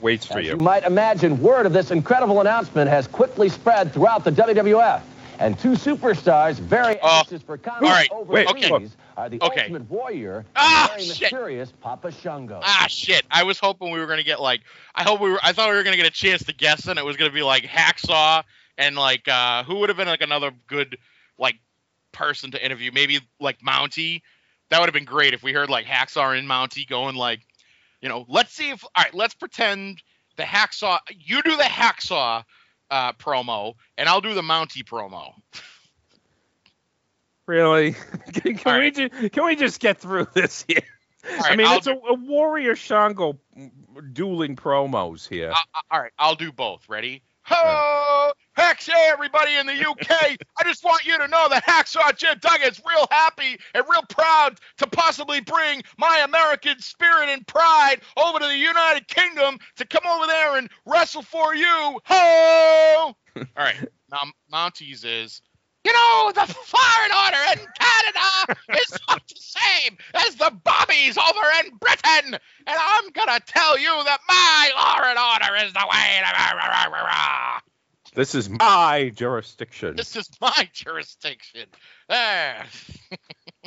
Waits for As you you. might imagine, word of this incredible announcement has quickly spread throughout the WWF. And two superstars very Oh, anxious for combat over wait, okay. are the Okay. Ultimate Warrior Ah, and very shit. mysterious Papa Shango. Ah, shit. I was hoping we were gonna get like. I hope we were. I thought we were gonna get a chance to guess, and it was gonna be like Hacksaw and like uh who would have been like another good like person to interview? Maybe like Mountie. That would have been great if we heard like Hacksaw and Mountie going like, you know, let's see if. All right, let's pretend the Hacksaw. You do the Hacksaw uh, promo, and I'll do the Mountie promo. Really? [laughs] can, can we right. just can we just get through this here? All I mean, I'll it's a, a Warrior Shango dueling promos here. Uh, all right, I'll do both. Ready? Ho! Hex, hey, everybody in the UK. [laughs] I just want you to know that Hacksaw Jim Duggan's real happy and real proud to possibly bring my American spirit and pride over to the United Kingdom to come over there and wrestle for you. Ho! [laughs] all right, now Mounties is. You know, the foreign order in Canada is not the same as the bobbies over in Britain. And I'm going to tell you that my law and order is the way to. This is my jurisdiction. This is my jurisdiction. Ah.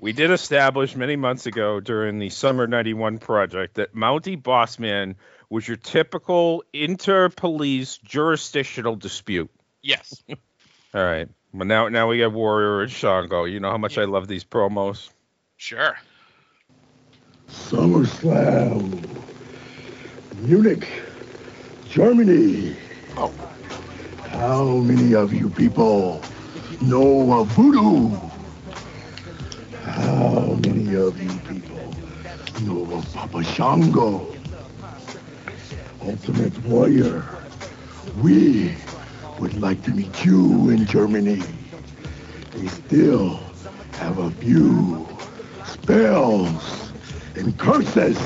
We did establish many months ago during the Summer 91 project that Mountie Bossman was your typical inter-police jurisdictional dispute. Yes. [laughs] All right. Well, now now we got Warrior and Shango. You know how much I love these promos. Sure. SummerSlam. Munich, Germany. Oh. How many of you people know of voodoo? How many of you people know of Papa Shango? Ultimate Warrior. We would like to meet you in Germany. We still have a few spells and curses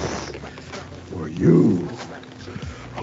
for you.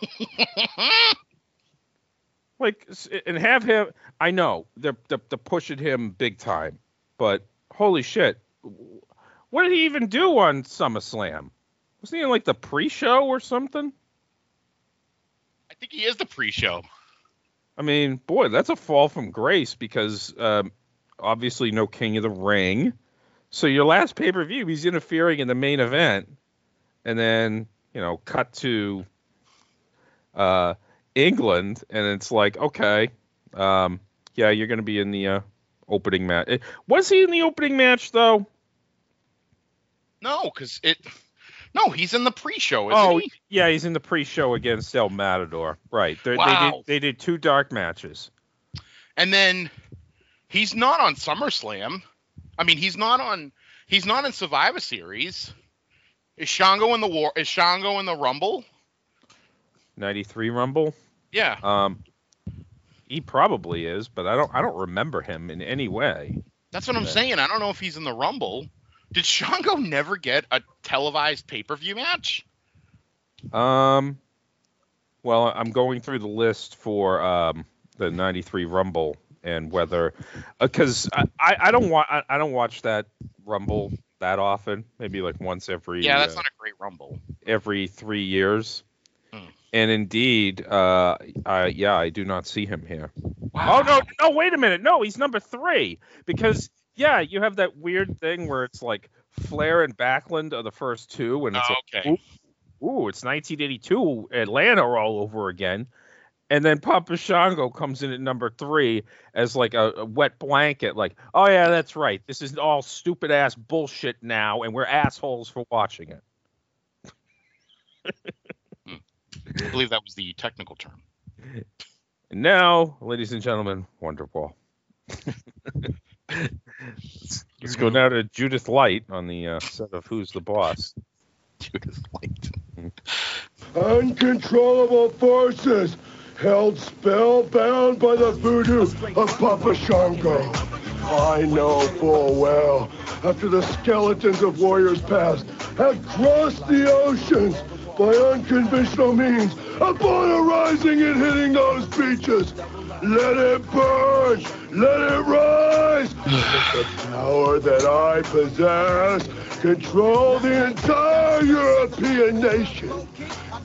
[laughs] Like, and have him. I know they're, they're they're pushing him big time, but holy shit, what did he even do on SummerSlam? Wasn't he in like the pre-show or something? I think he is the pre-show. I mean, boy, that's a fall from grace because um, obviously no King of the Ring. So your last pay per view, he's interfering in the main event, and then you know, cut to uh, England, and it's like, okay, um, yeah, you're going to be in the uh, opening match. Eh, Was he in the opening match though? No, because it. No, he's in the pre-show, isn't oh, he? yeah, he's in the pre-show against El Matador. Right. They, they Wow. did they did two dark matches. And then he's not on SummerSlam. I mean, he's not on. He's not in Survivor Series. Is Shango in the war? Is Shango in the Rumble? 93 Rumble. Yeah. Um, he probably is, but I don't. I don't remember him in any way. That's what I'm Yeah. saying. I don't know if he's in the Rumble. Did Shango never get a televised pay-per-view match? Um, well, I'm going through the list for um the '93 Rumble and whether because I, I I don't want I, I don't watch that Rumble that often. Maybe like once every Yeah, that's uh, not a great rumble. every three years. And indeed, uh, uh, yeah, I do not see him here. Oh no, no, wait a minute, no, he's number three because yeah, you have that weird thing where it's like Flair and Backlund are the first two, and it's Oh, like, okay. ooh, ooh, it's 1982 Atlanta all over again. And then Papa Shango comes in at number three as like a, a wet blanket, like, oh yeah, that's right. This is all stupid ass bullshit now, and we're assholes for watching it. [laughs] I believe that was the technical term. And now, ladies and gentlemen, Wonderwall. let's, let's go now to Judith Light on the uh, set of Who's the Boss. Judith Light. Uncontrollable forces held spellbound by the voodoo of Papa Shango. I know full well, after the skeletons of warriors past had crossed the oceans by unconventional means upon arising and hitting those beaches. Let it burn! Let it rise! [sighs] The power that I possess, control the entire European nation.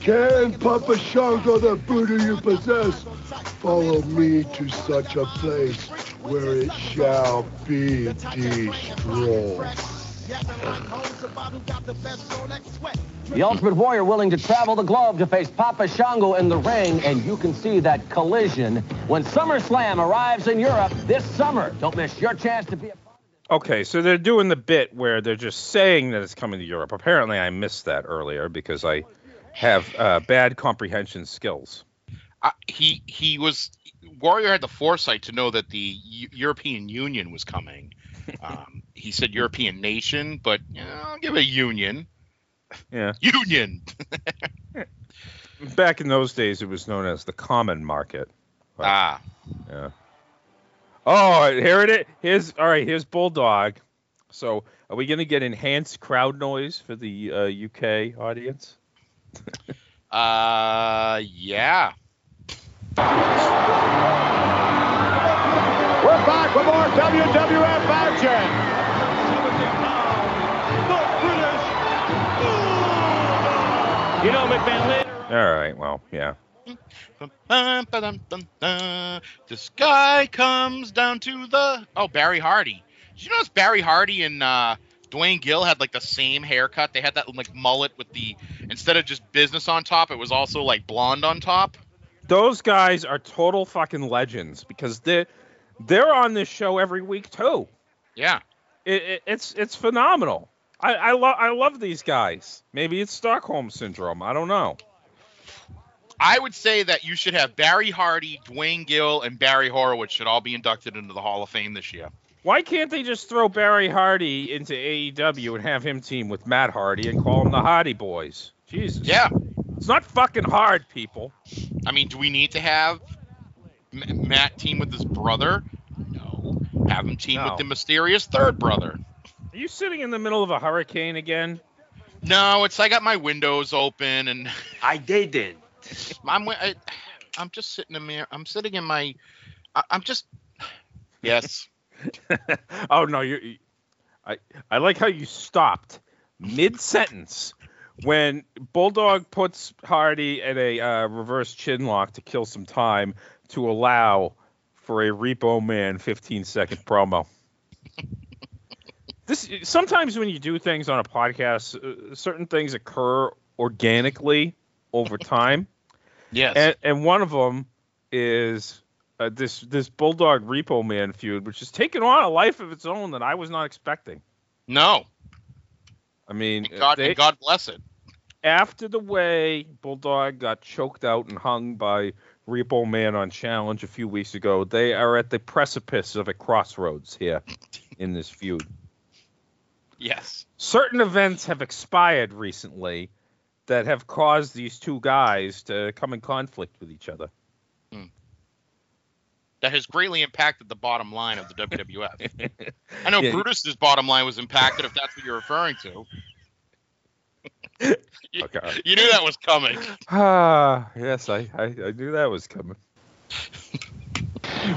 Can Papa Shango, the Buddha you possess, follow me to such a place where it shall be destroyed? The Ultimate Warrior willing to travel the globe to face Papa Shango in the ring, and you can see that collision when SummerSlam arrives in Europe this summer. Don't miss your chance to be a part of it. Okay, so they're doing the bit where they're just saying that it's coming to Europe. Apparently, I missed that earlier because I have uh, bad comprehension skills. Uh, he he was Warrior had the foresight to know that the U- European Union was coming. [laughs] Um, he said European nation, but you know, I'll give it a union. Yeah. [laughs] Union. [laughs] Back in those days, it was known as the common market. Ah. Yeah. Oh, here it is. Here's all right. Here's Bulldog. So, are we going to get enhanced crowd noise for the uh, UK audience? [laughs] Uh, yeah. We're back with more WWF action. You know, McMahon later. All right. Well, yeah. The sky comes down to the. Oh, Barry Hardy. Did you notice Barry Hardy and uh, Duane Gill had like the same haircut? They had that like mullet with the instead of just business on top, it was also like blonde on top. Those guys are total fucking legends because they they're on this show every week too. Yeah. It, it, it's it's phenomenal. I I love I love these guys. Maybe it's Stockholm syndrome. I don't know. I would say that you should have Barry Hardy, Duane Gill, and Barry Horowitz should all be inducted into the Hall of Fame this year. Why can't they just throw Barry Hardy into AEW and have him team with Matt Hardy and call them the Hardy Boys? Jesus. Yeah. It's not fucking hard, people. I mean, do we need to have M- Matt team with his brother? No. Have him team No. with the mysterious third brother. Are you sitting in the middle of a hurricane again? No, it's I got my windows open and I did it. [laughs] I'm wi- I, I'm just sitting in there. I'm sitting in my. I, I'm just. Yes. [laughs] oh no, you. you- I I like how you stopped mid sentence when Bulldog puts Hardy at a uh, reverse chin lock to kill some time to allow for a Repo Man 15 second promo. [laughs] This sometimes when you do things on a podcast, uh, certain things occur organically over [laughs] time. Yes. And, and one of them is uh, this this Bulldog Repo Man feud, which has taken on a life of its own that I was not expecting. no. I mean, And God, they- and God bless it. after the way Bulldog got choked out and hung by Repo Man on Challenge a few weeks ago, they are at the precipice of a crossroads here [laughs] in this feud. Yes. Certain events have expired recently that have caused these two guys to come in conflict with each other. That has greatly impacted the bottom line of the WWF. I know [laughs] Yeah. Brutus's bottom line was impacted, if that's what you're referring to. [laughs] you, Okay. you knew that was coming. [sighs] Ah, yes, I, I, I knew that was coming. [laughs]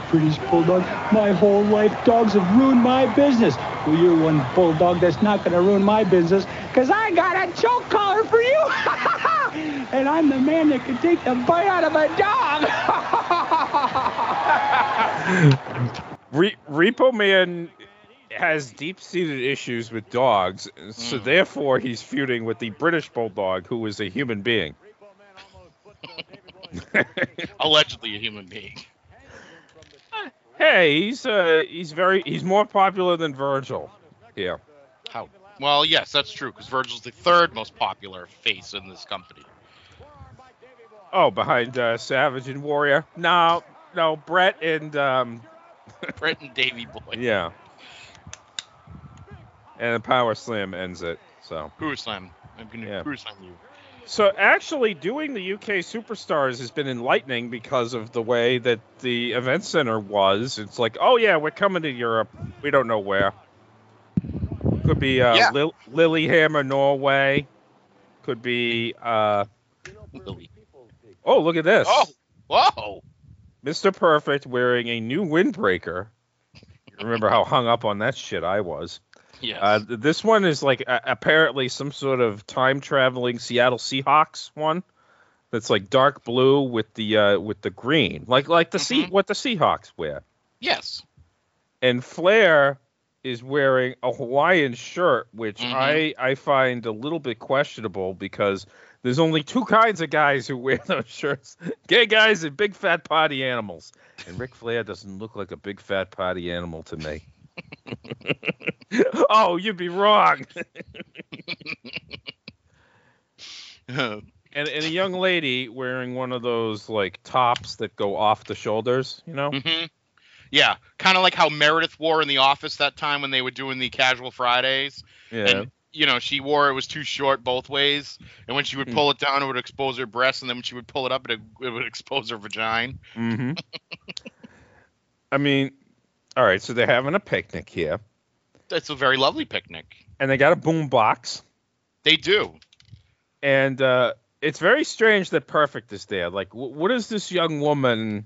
British Bulldog. My whole life, dogs have ruined my business. Well, you're one bulldog that's not going to ruin my business because I got a choke collar for you. [laughs] and I'm the man that can take the bite out of a dog. [laughs] Re- Repo Man has deep-seated issues with dogs, so hmm. therefore he's feuding with the British Bulldog, who is a human being. [laughs] Allegedly a human being. Hey, he's uh, he's very he's more popular than Virgil. Yeah. How? Well, yes, that's true because Virgil's the third most popular face in this company. Oh, behind uh, Savage and Warrior. No, no, Bret and um, [laughs] Bret and Davy Boy. yeah. And the Power Slam ends it. So. Power Slam. I'm gonna Yeah. Power Slam you. So actually, doing the UK Superstars has been enlightening because of the way that the event center was. It's like, oh yeah, we're coming to Europe. We don't know where. Could be uh, Yeah. Lil- Lillehammer, Norway. Could be. Uh, oh, look at this. Oh, whoa! Mr. Perfect wearing a new windbreaker. Remember how hung up on that shit I was. Yes. Uh, this one is like uh, apparently some sort of time traveling Seattle Seahawks one. That's like dark blue with the uh, with the green, like like the sea what the Seahawks wear. yes. And Flair is wearing a Hawaiian shirt, which Mhm. I I find a little bit questionable because there's only two kinds of guys who wear [laughs] those shirts: gay guys and big fat party animals. And Ric Flair doesn't look like a big fat party animal to me. [laughs] oh, you'd be wrong. [laughs] and, and a young lady wearing one of those like tops that go off the shoulders, you know? hmm Yeah, kind of like how Meredith wore in the office that time when they were doing the casual Fridays. Yeah. And you know, she wore it was too short both ways, and when she would Hmm. pull it down, it would expose her breasts, and then when she would pull it up, it, it would expose her vagina. hmm [laughs] I mean, all right, so they're having a picnic here, That's a very lovely picnic. and they got a boom box, They do. and uh, it's very strange that Perfect is there. Like, wh- what is this young woman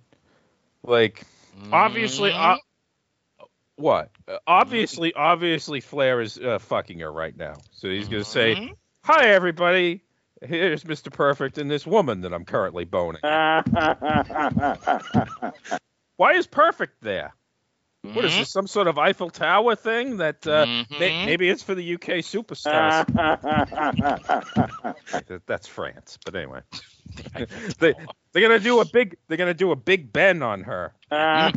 like? Obviously, Mhm. uh, what? Uh, obviously, obviously, Flair is uh, fucking her right now. So he's gonna say, Mhm. "Hi, everybody. Here's Mr. Perfect and this woman that I'm currently boning." [laughs] Why is Perfect there? What is Mhm. this? Some sort of Eiffel Tower thing that uh, may- Mhm. maybe it's for the UK superstars. [laughs] That's France, but anyway, [laughs] [laughs] they they're gonna do a big they're gonna do a Big Ben on her. A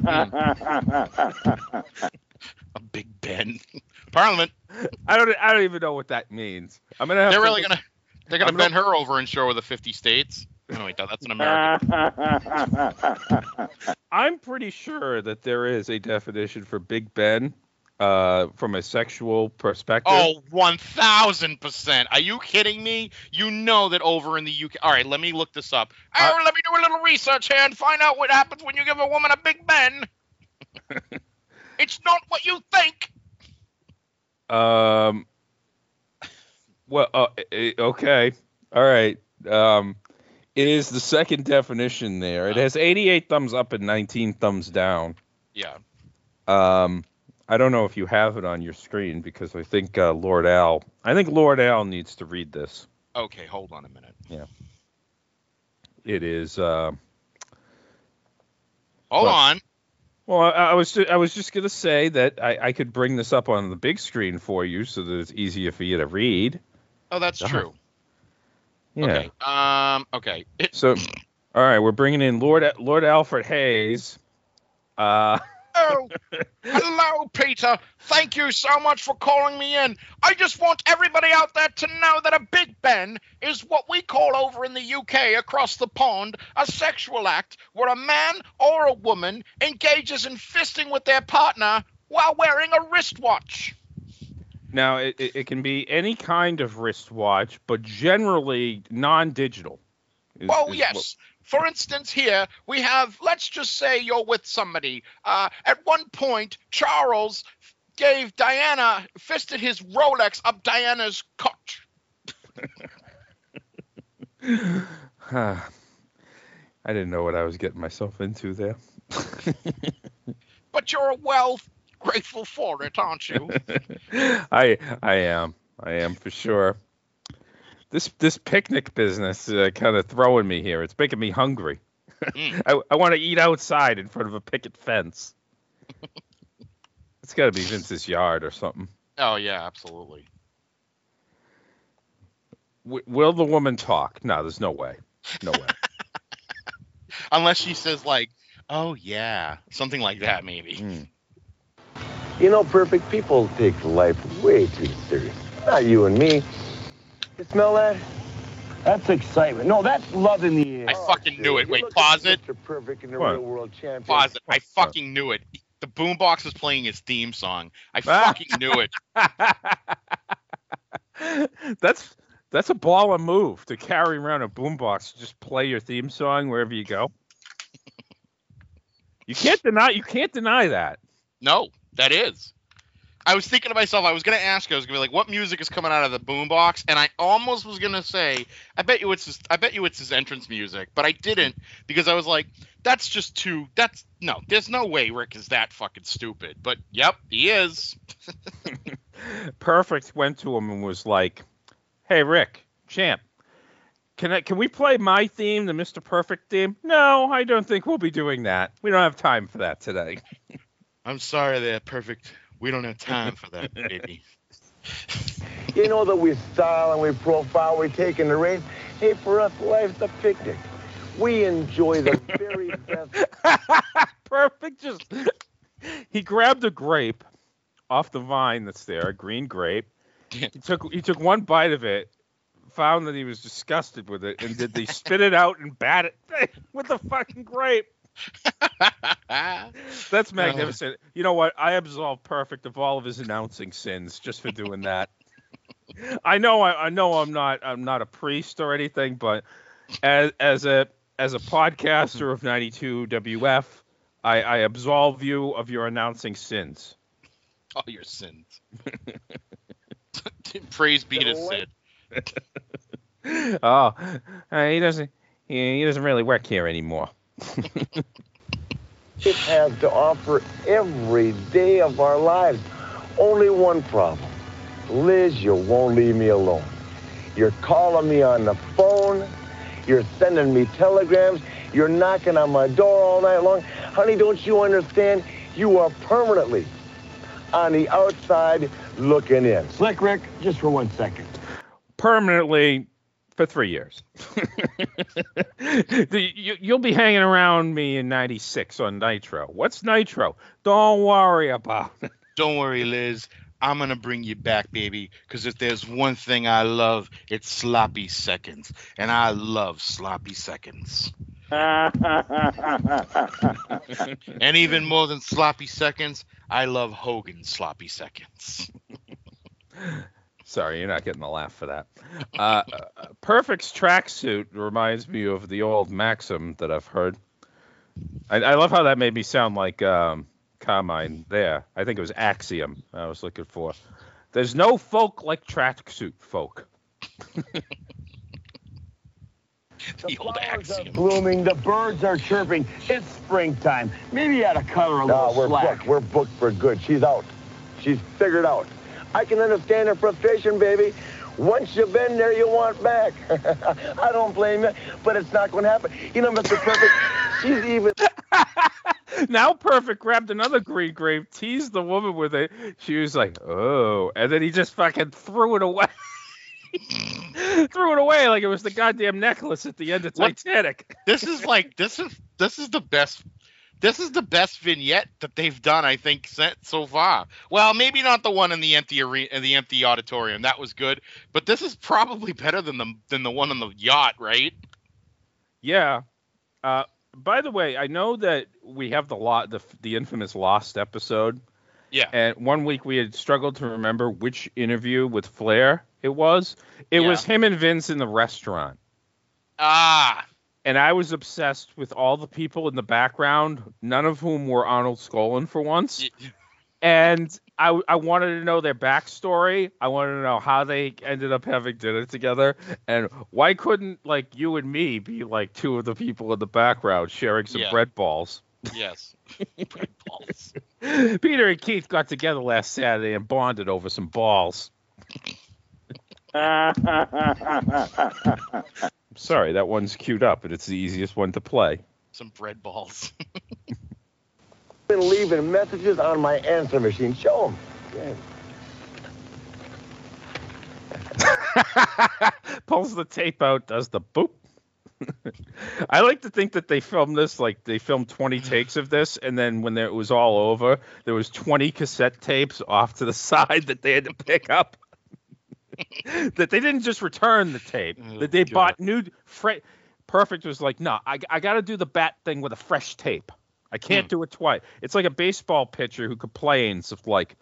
Big Ben. Parliament. I don't I don't even know what that means. I'm gonna have They're to really look- gonna they're gonna I'm gonna- bend her over and show her the 50 states. Oh wait, no, that's an American. [laughs] I'm pretty sure that there is a definition for Big Ben uh, from a sexual perspective. Oh, 1000%. Are you kidding me? You know that over in the UK. All right, let me look this up. Uh, oh, let me do a little research here and find out what happens when you give a woman a Big Ben. [laughs] it's not what you think. Um. Well, uh, eh, okay, all right. Um, it is the second definition there. It has 88 thumbs up and 19 thumbs down. Yeah. Um, I don't know if you have it on your screen because I think uh, Lord Al. I think Lord Al needs to read this. Okay, hold on a minute. Yeah. It is. Uh, Hold on. well, I, I was I was just gonna say that I, I could bring this up on the big screen for you so that it's easier for you to read. Oh, that's Uh-huh. true. Yeah. Okay. Um. Okay. [clears throat] So, all right, we're bringing in Lord Lord Alfred Hayes. Uh, oh, [laughs] hello, Peter. Thank you so much for calling me in. I just want everybody out there to know that a Big Ben is what we call over in the UK across the pond a sexual act where a man or a woman engages in fisting with their partner while wearing a wristwatch. Now it, it, can be any kind of wristwatch, but generally non-digital. is- Oh, is yes. For instance, here we have, let's just say you're with somebody. Uh, at one point, Charles gave Diana, fisted his Rolex up Diana's crotch. [sighs] I didn't know what I was getting myself into there. [laughs] but you're a well grateful for it, aren't you? [laughs] I I am. I am for sure. This this picnic business uh, kind of throwing me here. It's making me hungry. Mm. [laughs] I, I want to eat outside in front of a picket fence. it's got to be Vince's yard or something. Oh yeah, absolutely. W- will the woman talk? No, there's no way. No way. [laughs] Unless she says like, "Oh yeah," something like that, maybe. Mm. You know, perfect people take life way too serious. Not you and me. You smell that? That's excitement. No, that's love in the air. I fucking knew it. You Wait, look pause at it. Mr. Perfect and the What? real world champion. Pause it. I fucking knew it. The boombox was playing his theme song. I Ah. fucking knew it. [laughs] that's that's a baller move to carry around a boombox. Just play your theme song wherever you go. You can't deny. You can't deny that. No, that is. I was thinking to myself, I was gonna ask, I was gonna be like, what music is coming out of the boombox? And I almost was gonna say, I bet you it's his, I bet you it's his entrance music, but I didn't because I was like, that's just too. That's no, there's no way Ric is that fucking stupid. But yep, he is. [laughs] [laughs] Perfect went to him and was like, "Hey Ric, champ, can I, can we play my theme, the Mr. Perfect theme? No, I don't think we'll be doing that. We don't have time for that today." [laughs] I'm sorry, there, perfect. We don't have time for that, [laughs] baby. You know that we style and we profile, we take in the race. Hey, for us, life's a picnic. We enjoy the very [laughs] best. [laughs] Perfect just he grabbed a grape off the vine that's there, a green grape. He took he took one bite of it, found that he was disgusted with it, and did they spit it out and bat it with the fucking grape. [laughs] That's magnificent. You know what? I absolve Perfect of all of his announcing sins just for doing that. [laughs] I know I, I know I'm not I'm not a priest or anything, but as as a as a podcaster of 92 WF, I, I absolve you of your announcing sins. All your sins. [laughs] Praise be to Sid. oh, uh, he doesn't he, he doesn't really work here anymore. It has to offer every day of our lives. Only one problem. Liz, you won't leave me alone. You're calling me on the phone. You're sending me telegrams. You're knocking on my door all night long. Honey, don't you understand? You are permanently on the outside looking in. Slick Rick, just for one second. Permanently for three years. [laughs] The- you, you'll be hanging around me in 96 on Nitro. What's Nitro? Don't worry about it. [laughs] Don't worry, Liz. I'm gonna bring you back, baby. Because if there's one thing I love, it's sloppy seconds, and I love sloppy seconds. [laughs] And even more than sloppy seconds, I love Hogan's sloppy seconds. Sorry, you're not getting the laugh for that. Uh, Perfect's tracksuit reminds me of the old maxim that I've heard. I, I love how that made me sound like um, Carmine there. I think it was Axiom I was looking for. There's no folk like tracksuit folk. [laughs] The old axiom. Blooming, the birds are chirping. It's springtime. Maybe you ought to cut her a No, little we're slack. booked. We're booked for good. She's out. She's figured out. I can understand her frustration, baby. Once you've been there, you want back. [laughs] I don't blame you, but it's not going to happen. You know, Mr. Perfect, she's even. [laughs] now Perfect grabbed another green grape, teased the woman with it. She was like, "Oh," and then he just fucking threw it away. [laughs] threw it away like it was the goddamn necklace at the end of What? Titanic. This is like this is this is the best this is the best vignette that they've done, I think, so far. Well, maybe not the one in the empty arena, in the empty auditorium. That was good, but this is probably better than the than the one on the yacht, right? Yeah. Uh, by the way, I know that we have the lot the the infamous Lost episode. Yeah. And one week we had struggled to remember which interview with Flair it was. It was him and Vince in the restaurant. Ah, And I was obsessed with all the people in the background, none of whom were Arnold Skaaland for once. And I, I wanted to know their backstory. I wanted to know how they ended up having dinner together. And why couldn't, like, you and me be, like, two of the people in the background sharing some Yeah. bread balls? Yes. [laughs] bread balls. Peter and Keith got together last Saturday and bonded over some balls. [laughs] Sorry, that one's queued up, and it's the easiest one to play. Some bread balls. [laughs] Been leaving messages on my answer machine. Show them. Yeah. [laughs] Pulls the tape out, does the boop. [laughs] I like to think that they filmed this like they filmed 20 takes of this, and then when there, it was all over, there was 20 cassette tapes off to the side that they had to pick up. [laughs] that they didn't just return the tape; Oh, that they God. bought new. Fre- Perfect was like, no, I, I got to do the bat thing with a fresh tape. I can't Hmm. do it twice. It's like a baseball pitcher who complains of like,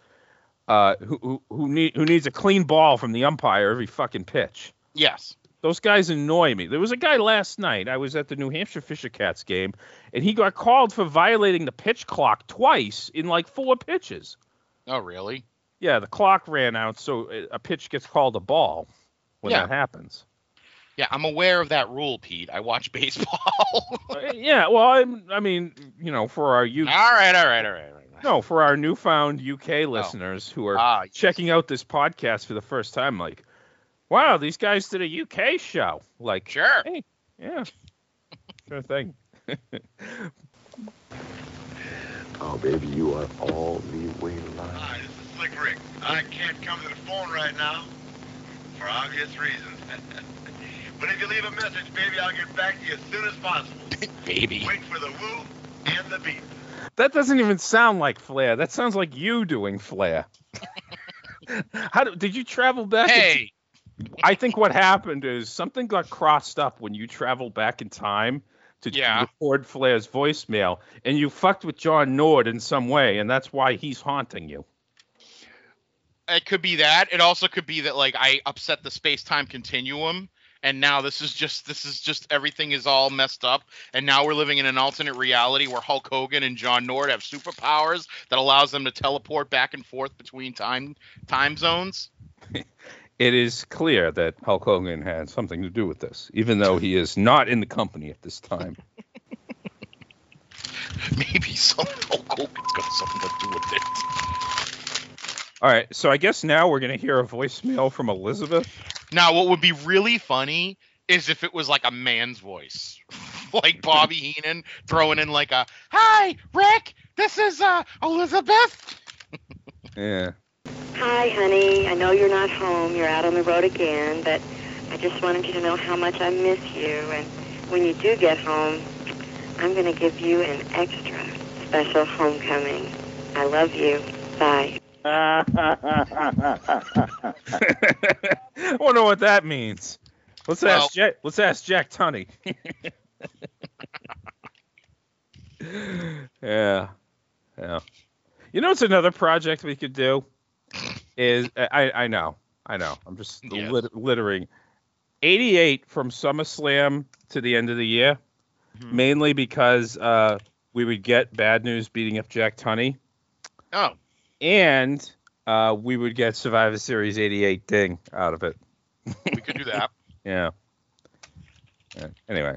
uh, who who who, need, who needs a clean ball from the umpire every fucking pitch. yes. Those guys annoy me. There was a guy last night. I was at the New Hampshire Fisher Cats game, and he got called for violating the pitch clock twice in like four pitches. Oh, really? Yeah, the clock ran out, so a- a pitch gets called a ball when Yeah. that happens. Yeah, I'm aware of that rule, Pete. I watch [laughs] baseball. Uh, yeah, well, I'm, I mean, you know, for our youth, all right, all right, all right. all right. no, for our newfound UK listeners who are Ah, checking out this podcast for the first time, like, wow, these guys did a UK show. Like, Sure. hey, yeah, [laughs] sure thing. [laughs] Oh, baby, you are all the way live. Hi, this Slick Rick. I can't come to the phone right now for obvious reasons. [laughs] but if you leave a message, baby, I'll get back to you as soon as possible. [laughs] Baby. Wait for the woo and the beep. That doesn't even sound like Flair. That sounds like you doing Flair. [laughs] How do, did you travel back? in- Hey, I think what happened is something got crossed up when you traveled back in time to Yeah. record Flair's voicemail, and you fucked with John Nord in some way, and that's why he's haunting you. It could be that. It also could be that like I upset the space-time continuum and now this is just this is just everything is all messed up and now we're living in an alternate reality where Hulk Hogan and John Nord have superpowers that allows them to teleport back and forth between time time zones. It is clear that Hulk Hogan had something to do with this, even though he is not in the company at this time. [laughs] Maybe some Hulk Hogan's got something to do with it. All right, so I guess now we're gonna hear a voicemail from Elizabeth. Now, what would be really funny is if it was like a man's voice, [laughs] like Bobby Heenan throwing in like a "Hi, Rick, this is uh Elizabeth." [laughs] Yeah. Hi, honey. I know you're not home. You're out on the road again, but I just wanted you to know how much I miss you. And when you do get home, I'm going to give you an extra special homecoming. I love you. Bye. I wonder what that means. Let's Well- ask Jack. Let's ask Jack Tunney. yeah, yeah. You know, it's another project we could do. Is I I know I know I'm just Yes. lit- littering. 88 from SummerSlam to the end of the year, Mm-hmm. mainly because uh, we would get bad news beating up Jack Tunney, Oh, and uh, we would get Survivor Series 88 ding out of it. we could do that. [laughs] Yeah. Yeah. Anyway.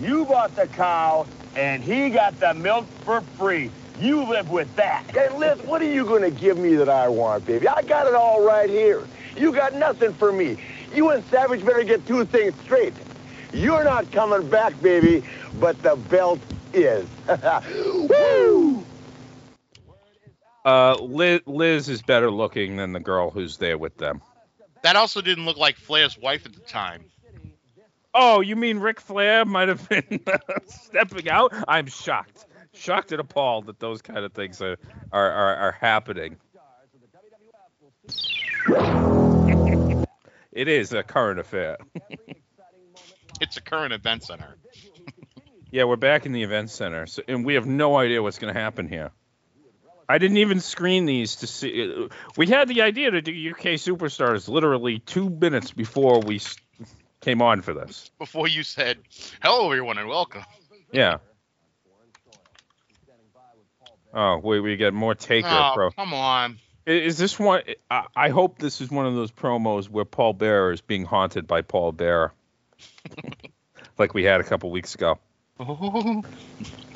You bought the cow, and he got the milk for free. You live with that. Hey, Liz, what are you going to give me that I want, baby? I got it all right here. You got nothing for me. You and Savage better get two things straight. You're not coming back, baby, but the belt is. [laughs] Woo! Uh, Liz, Liz is better looking than the girl who's there with them. That also didn't look like Flair's wife at the time. Oh, you mean Ric Flair might have been [laughs] stepping out? I'm shocked, shocked and appalled that those kind of things are are are, are happening. it is a current affair. [laughs] It's a current event center. [laughs] yeah, we're back in the event center, so, and we have no idea what's going to happen here. I didn't even screen these to see. We had the idea to do UK Superstars literally two minutes before we came on for this. Before you said, "Hello, everyone, and welcome." Yeah. Oh, wait, we get more Taker, Oh, bro. come on. Is this one? I, I hope this is one of those promos where Paul Bearer is being haunted by Paul Bearer, [laughs] like we had a couple weeks ago. Oh. [laughs]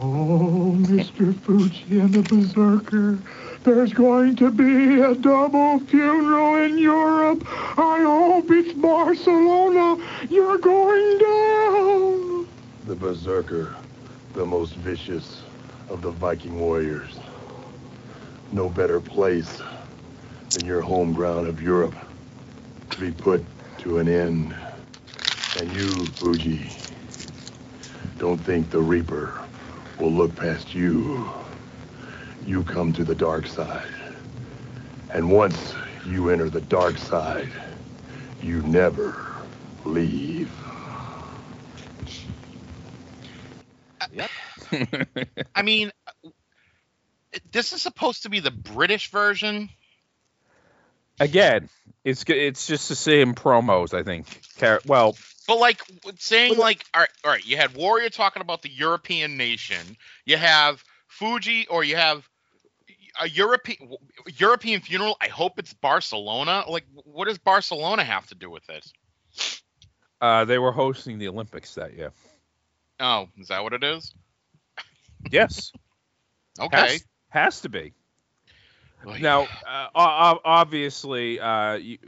Oh, Mr. Fuji and the Berzerker. There's going to be a double funeral in Europe. I hope it's Barcelona. You're going down. The Berzerker, the most vicious of the Viking warriors. No better place than your home ground of Europe to be put to an end. And you, Fuji, don't think the Reaper will look past you. You come to the dark side. And once you enter the dark side, you never leave. [laughs] I mean, this is supposed to be the British version. Again, it's it's just the same promos. I think. Well, But like saying like all right, all right, you had Warrior talking about the European nation. You have Fuji or you have a European European funeral. I hope it's Barcelona. Like what does Barcelona have to do with it? uh, they were hosting the Olympics that year. Oh, is that what it is? Yes. [laughs] Okay. Has, has to be. Now, uh, o- o- obviously, uh, you,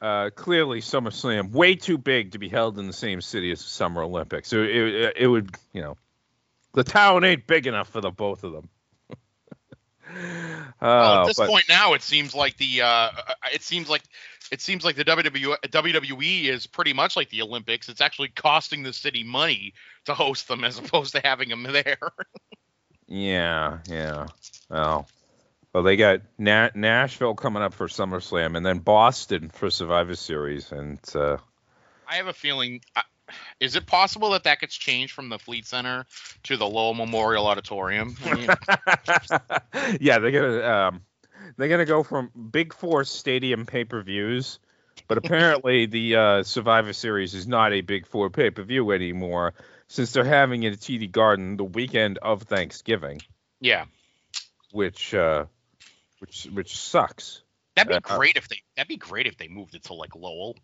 uh, clearly SummerSlam way too big to be held in the same city as the Summer Olympics. So it, it, it would, you know, the town ain't big enough for the both of them. [laughs] Well, Uh, at this but- point now, it seems like the uh, it seems like it seems like the WWE, WWE is pretty much like the Olympics. It's actually costing the city money to host them as opposed to having them [laughs] there. Yeah, yeah. Well, well, they got Na- Nashville coming up for SummerSlam, and then Boston for Survivor Series, and uh, I have a feeling. Uh, is it possible that that gets changed from the Fleet Center to the Lowell Memorial Auditorium? I mean, [laughs] yeah, they're gonna um, they're gonna go from Big Four Stadium pay per views, but apparently [laughs] the uh, Survivor Series is not a Big Four pay per view anymore since they're having it at TD Garden the weekend of Thanksgiving, yeah, which uh, which which sucks. that'd be Uh, great if they. That'd be great if they moved it to like Lowell,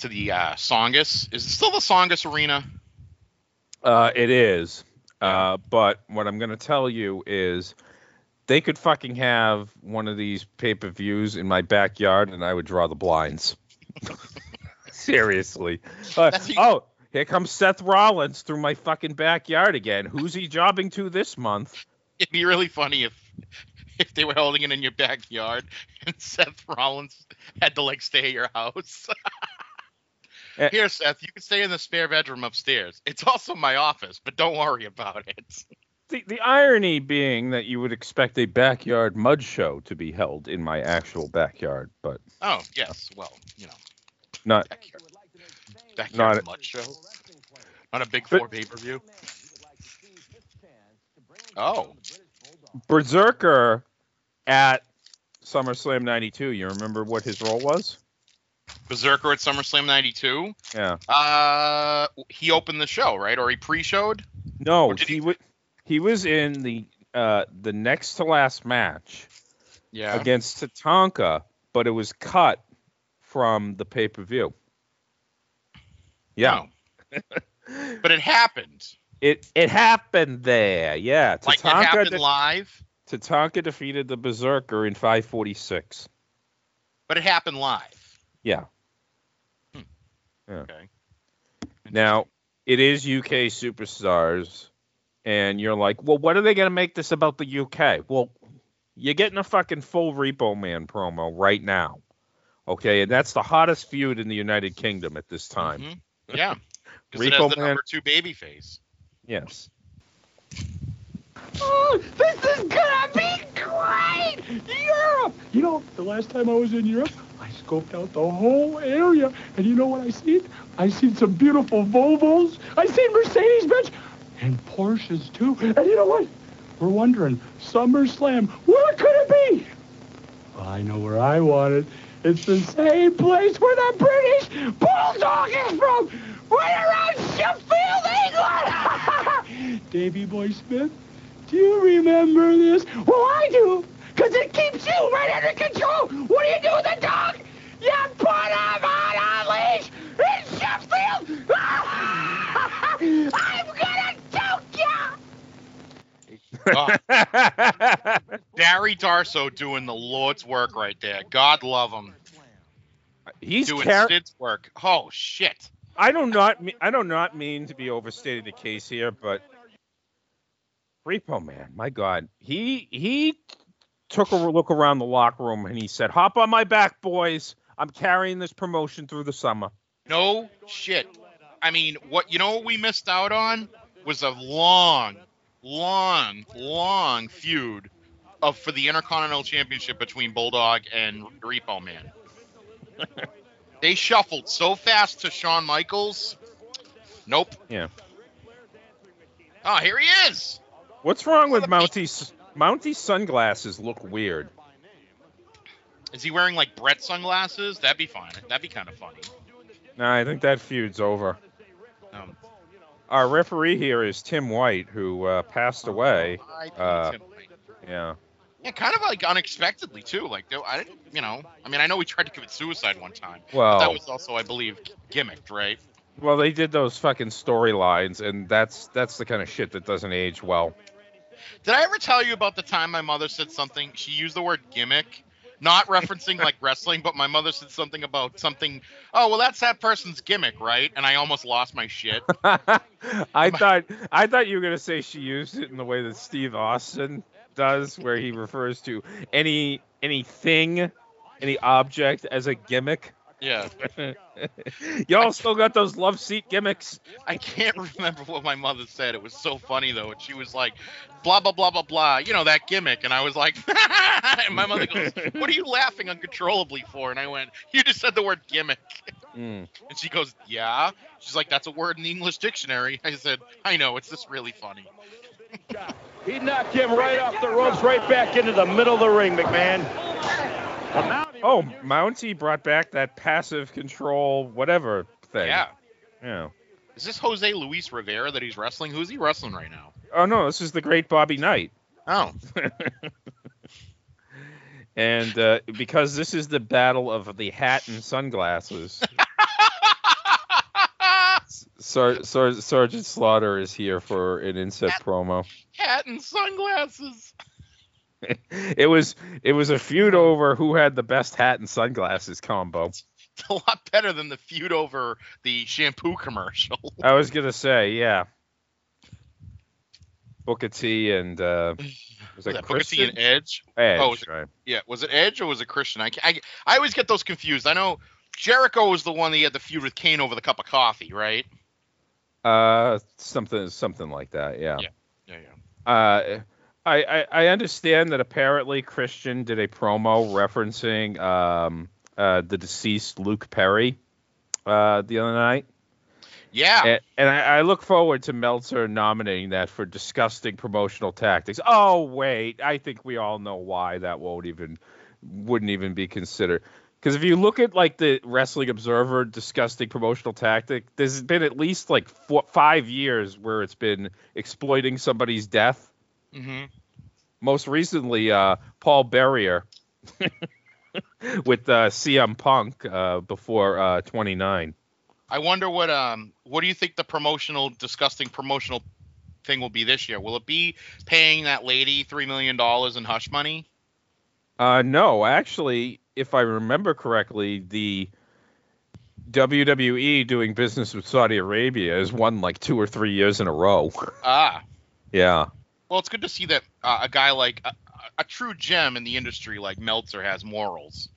to the uh, Tsongas. Is it still the Tsongas Arena? Uh, it is. Uh, but what I'm going to tell you is they could fucking have one of these pay per views in my backyard and I would draw the blinds. [laughs] Seriously. [laughs] Uh, oh, here comes Seth Rollins through my fucking backyard again. Who's he jobbing to this month? It'd be really funny if [laughs] if they were holding it in your backyard [laughs] and Seth Rollins had to like stay at your house. [laughs] Eh. Here, Seth, you can stay in the spare bedroom upstairs. It's also my office, but don't worry about it. The, the irony being that you would expect a backyard mud show to be held in my actual backyard, but Oh, yes. Well, you know, not backyard Not- mud show. Not a big But- four pay per view. Oh, Berzerker at SummerSlam 92. You remember what his role was? Berzerker at SummerSlam '92. Yeah. Uh, he opened the show, right? Or he pre-showed? No, he would. He was in the uh, the next to last match Yeah. against Tatanka, but it was cut from the pay per view. Yeah, But it happened. It it happened there. Yeah, Like it happened de- live. Tatanka defeated the Berzerker in 546. But it happened live. Yeah. Yeah. Okay. Now, it is UK superstars, and you're like, well, what are they going to make this about the UK? Well, you're getting a fucking full Repo Man promo right now. Okay, and that's the hottest feud in the United Kingdom at this time. Mm-hmm. Yeah. [laughs] Because it Repo has the Man- number two baby face. Yes. Oh, this is gonna be great! Europe! You know, the last time I was in Europe, I scoped out the whole area, and you know what I seen? I seen some beautiful Volvos, I seen Mercedes-Benz, and Porsches too. And you know what? We're wondering, SummerSlam, where could it be? Well, I know where I want it. It's the same place where the British Bulldog is from, right around Sheffield, England! [laughs] Davy Boy Smith, do you remember this? Well, I do, because it keeps you right under control. What do you do with a dog? You put him on a leash in Sheffield! [laughs] I'm gonna choke you! Oh. Barry Darsow doing the Lord's work right there. God love him. He's doing car- work. Oh shit! I do not me- I do not mean to be overstating the case here, but Repo Man, my God, he he took a look around the locker room and he said, "Hop on my back, boys. I'm carrying this promotion through the summer." No shit. I mean, what you know what we missed out on was a long, long, long feud of for the Intercontinental Championship between Bulldog and Repo Man. [laughs] they shuffled so fast to Shawn Michaels. Nope. Yeah. Oh, here he is. What's wrong with Mountie's Mountie's sunglasses? Look weird. Is he wearing like Bret sunglasses? That'd be fine. That'd be kind of funny. No, I think that feud's over. Um, Our referee here is Tim White, who uh, passed away. Uh, yeah. Yeah, kind of like unexpectedly too. Like I didn't, you know, I mean, I know we tried to commit suicide one time. Well- that was also, I believe, gimmicked, right? Well, they did those fucking storylines, and that's that's the kind of shit that doesn't age well. Did I ever tell you about the time my mother said something? She used the word gimmick, not referencing like wrestling, but my mother said something about something. Oh, well, that's that person's gimmick, right? And I almost lost my shit. [laughs] I thought I thought you were gonna say she used it in the way that Steve Austin does, where he refers to any anything, any object as a gimmick. Yeah. [laughs] Y'all still got those love seat gimmicks? I can't remember what my mother said. It was so funny though, and she was like, "Blah blah blah blah blah," you know that gimmick, and I was like, [laughs] and my mother goes, "What are you laughing uncontrollably for?" And I went, "You just said the word gimmick," Mm. [laughs] and she goes, "Yeah." She's like, "That's a word in the English dictionary." I said, "I know. It's just really funny." He knocked him right off the ropes, right back into the middle of the ring, McMahon. Oh, Mounty brought back that passive control, whatever thing. Yeah. Yeah. Is this Jose Luis Rivera that he's wrestling? Who's he wrestling right now? Oh no, this is the great Bobby Knight. Oh. [laughs] and uh, because this is the battle of the hat and sunglasses, [laughs] Sar- Sar- Sergeant Slaughter is here for an inset promo. Hat and sunglasses. [laughs] It was it was a feud over who had the best hat and sunglasses combo. It's a lot better than the feud over the shampoo commercial. I was gonna say, yeah. Booker T and uh, [sighs] was Was it that Booker T and Christian? Edge? Edge, oh, was it- right. yeah. Was it Edge or was it Christian? I, I, I always get those confused. I know Jericho was the one that had the feud with Kane over the cup of coffee, right? Uh, something something like that. Yeah. Yeah. Yeah, yeah. Uh, I, I I understand that apparently Christian did a promo referencing um uh the deceased Luke Perry uh the other night. Yeah. And, and I, I look forward to Meltzer nominating that for disgusting promotional tactics. Oh wait, I think we all know why that won't even wouldn't even be considered. Because if you look at like the Wrestling Observer disgusting promotional tactic, there's been at least like four, five years where it's been exploiting somebody's death. Mm-hmm. Most recently, uh, Paul Bearer [laughs] with uh, CM Punk uh, before uh, 29. I wonder what um what do you think the promotional disgusting promotional thing will be this year? Will it be paying that lady three million dollars in hush money? Uh, no, actually, if I remember correctly, the WWE doing business with Saudi Arabia has won like two or three years in a row. [laughs] Ah, yeah. well, it's good to see that uh, a guy like a, a true gem in the industry like Meltzer has morals.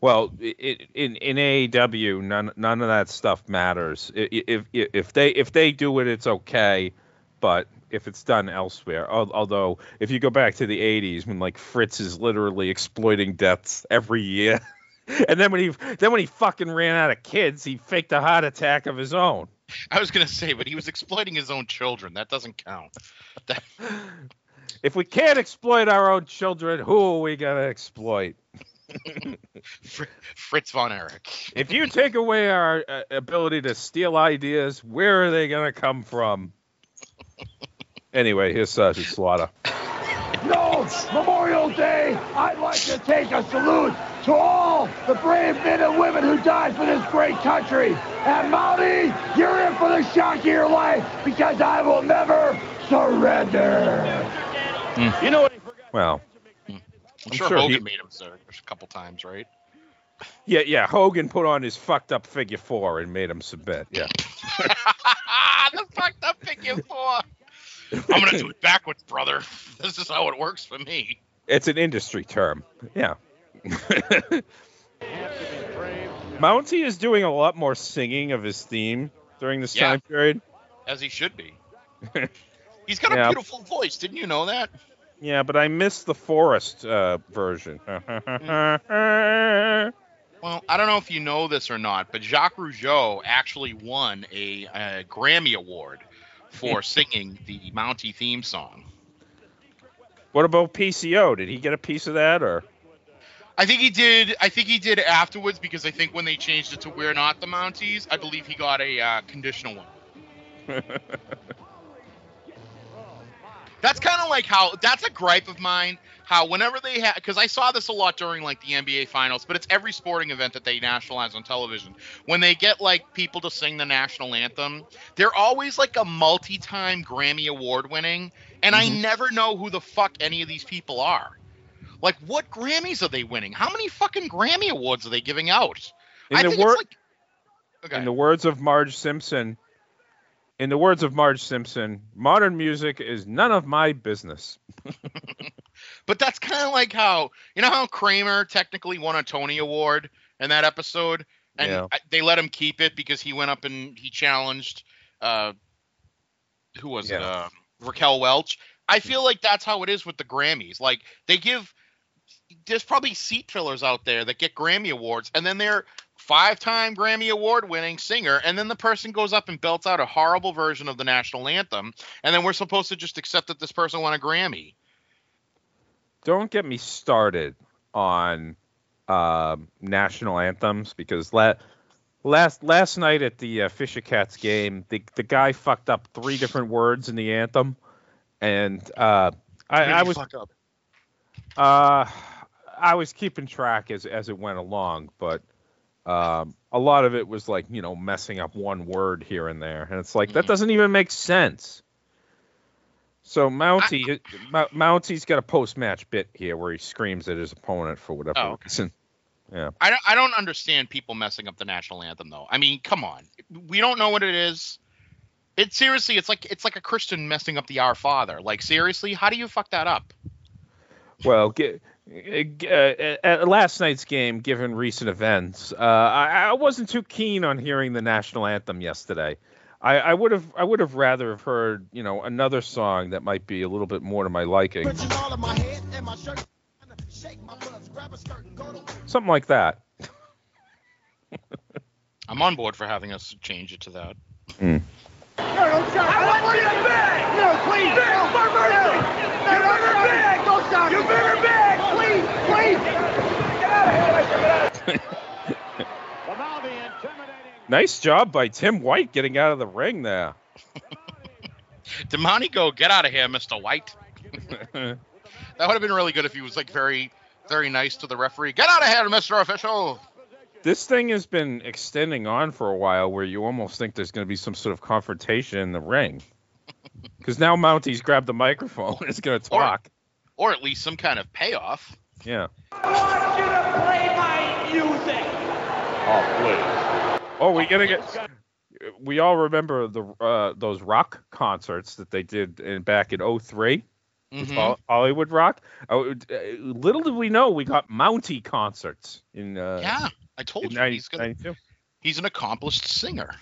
Well, i i in in AEW, none none of that stuff matters. If if if they if they do it, it's okay. But if it's done elsewhere, although if you go back to the '80s when like Fritz is literally exploiting deaths every year, [laughs] and then when he then when he fucking ran out of kids, he faked a heart attack of his own. I was gonna say, but he was exploiting his own children. That doesn't count. That, [laughs] If we can't exploit our own children, who are we gonna exploit? [laughs] Fritz von Erich. If you take away our uh, ability to steal ideas, where are they gonna come from? Anyway, here's uh, Sergeant Slaughter. No, Memorial Day, I'd like to take a salute to all the brave men and women who died for this great country. And Mountie, you're in for the shock of your life because I will never surrender. Hmm. You know what? He forgot? Well, I'm, I'm sure, sure Hogan he- made him so a couple times, right? Yeah, yeah. Hogan put on his fucked up figure four and made him submit. Yeah. [laughs] the fucked up figure four. I'm gonna do it backwards, brother. This is how it works for me. It's an industry term. Yeah. Mountie is doing a lot more singing of his theme during this Yeah. time period. As he should be. [laughs] He's got a Yeah. beautiful voice. Didn't you know that? Yeah, but I missed the Forest uh, version. [laughs] Well, I don't know if you know this or not, but Jacques Rougeau actually won a, a Grammy Award for singing the Mountie theme song. what about PCO? Did he get a piece of that or? I think he did. I think he did afterwards because I think when they changed it to "We're Not the Mounties," I believe he got a uh, conditional one. [laughs] That's kind of like how that's a gripe of mine. How whenever they have, because I saw this a lot during like the NBA finals, but it's every sporting event that they nationalize on television. When they get like people to sing the national anthem, they're always like a multi-time Grammy award winning, and I Mhm. never know who the fuck any of these people are. Like, what Grammys are they winning? How many fucking Grammy awards are they giving out? In I the it's like- Okay. in the words of Marge Simpson, in the words of Marge Simpson, modern music is none of my business. [laughs] But that's kind of like how you know how Kramer technically won a Tony Award in that episode, and Yeah. They let him keep it because he went up and he challenged uh, who was it? Uh, Raquel Welch. I feel like that's how it is with the Grammys. Like they give there's probably seat fillers out there that get Grammy awards, and then they're five-time Grammy award-winning singer, and then the person goes up and belts out a horrible version of the national anthem, and then we're supposed to just accept that this person won a Grammy. Don't get me started on um, national anthems because la- last last night at the uh, Fisher Cats game, the the guy fucked up three different words in the anthem, and uh, I, I was fuck up? uh, I was keeping track as as it went along, but um, a lot of it was like you know messing up one word here and there, and it's like that doesn't even make sense. So Mountie, Mou- Mountie's got a post-match bit here where he screams at his opponent for whatever Oh, okay. reason. Yeah, I don't, I don't understand people messing up the national anthem though. I mean, come on. We don't know what it is. It seriously, it's like it's like a Christian messing up the Our Father. Like seriously, how do you fuck that up? well, gi- uh, at last night's game, given recent events, uh, I, I wasn't too keen on hearing the national anthem yesterday. I, I would have I would have rather have heard you know another song that might be a little bit more to my liking. Something like that. [laughs] I'm on board for having us change it to that. Hmm. No, don't shout. I want you to beg. No, please. Beg for mercy. You better beg. Don't shout. You better beg. Please, please. Get out of here. [laughs] Nice job by Tim White getting out of the ring there. [laughs] Damani, go get out of here, Mister White. [laughs] that would have been really good if he was like very, very nice to the referee. Get out of here, Mister Official. This thing has been extending on for a while where you almost think there's going to be some sort of confrontation in the ring. [laughs] Because now Mountie's grabbed the microphone and is going to talk. Or at least some kind of payoff. Yeah. I want you to play my music. Oh, please. Oh, we gotta get. We all remember the uh, those rock concerts that they did in, back in 3 with Mhm. Hollywood Rock. Uh, uh, little did we know we got Mountie concerts in. Uh, Yeah, I told you 90 he's gonna, he's an accomplished singer.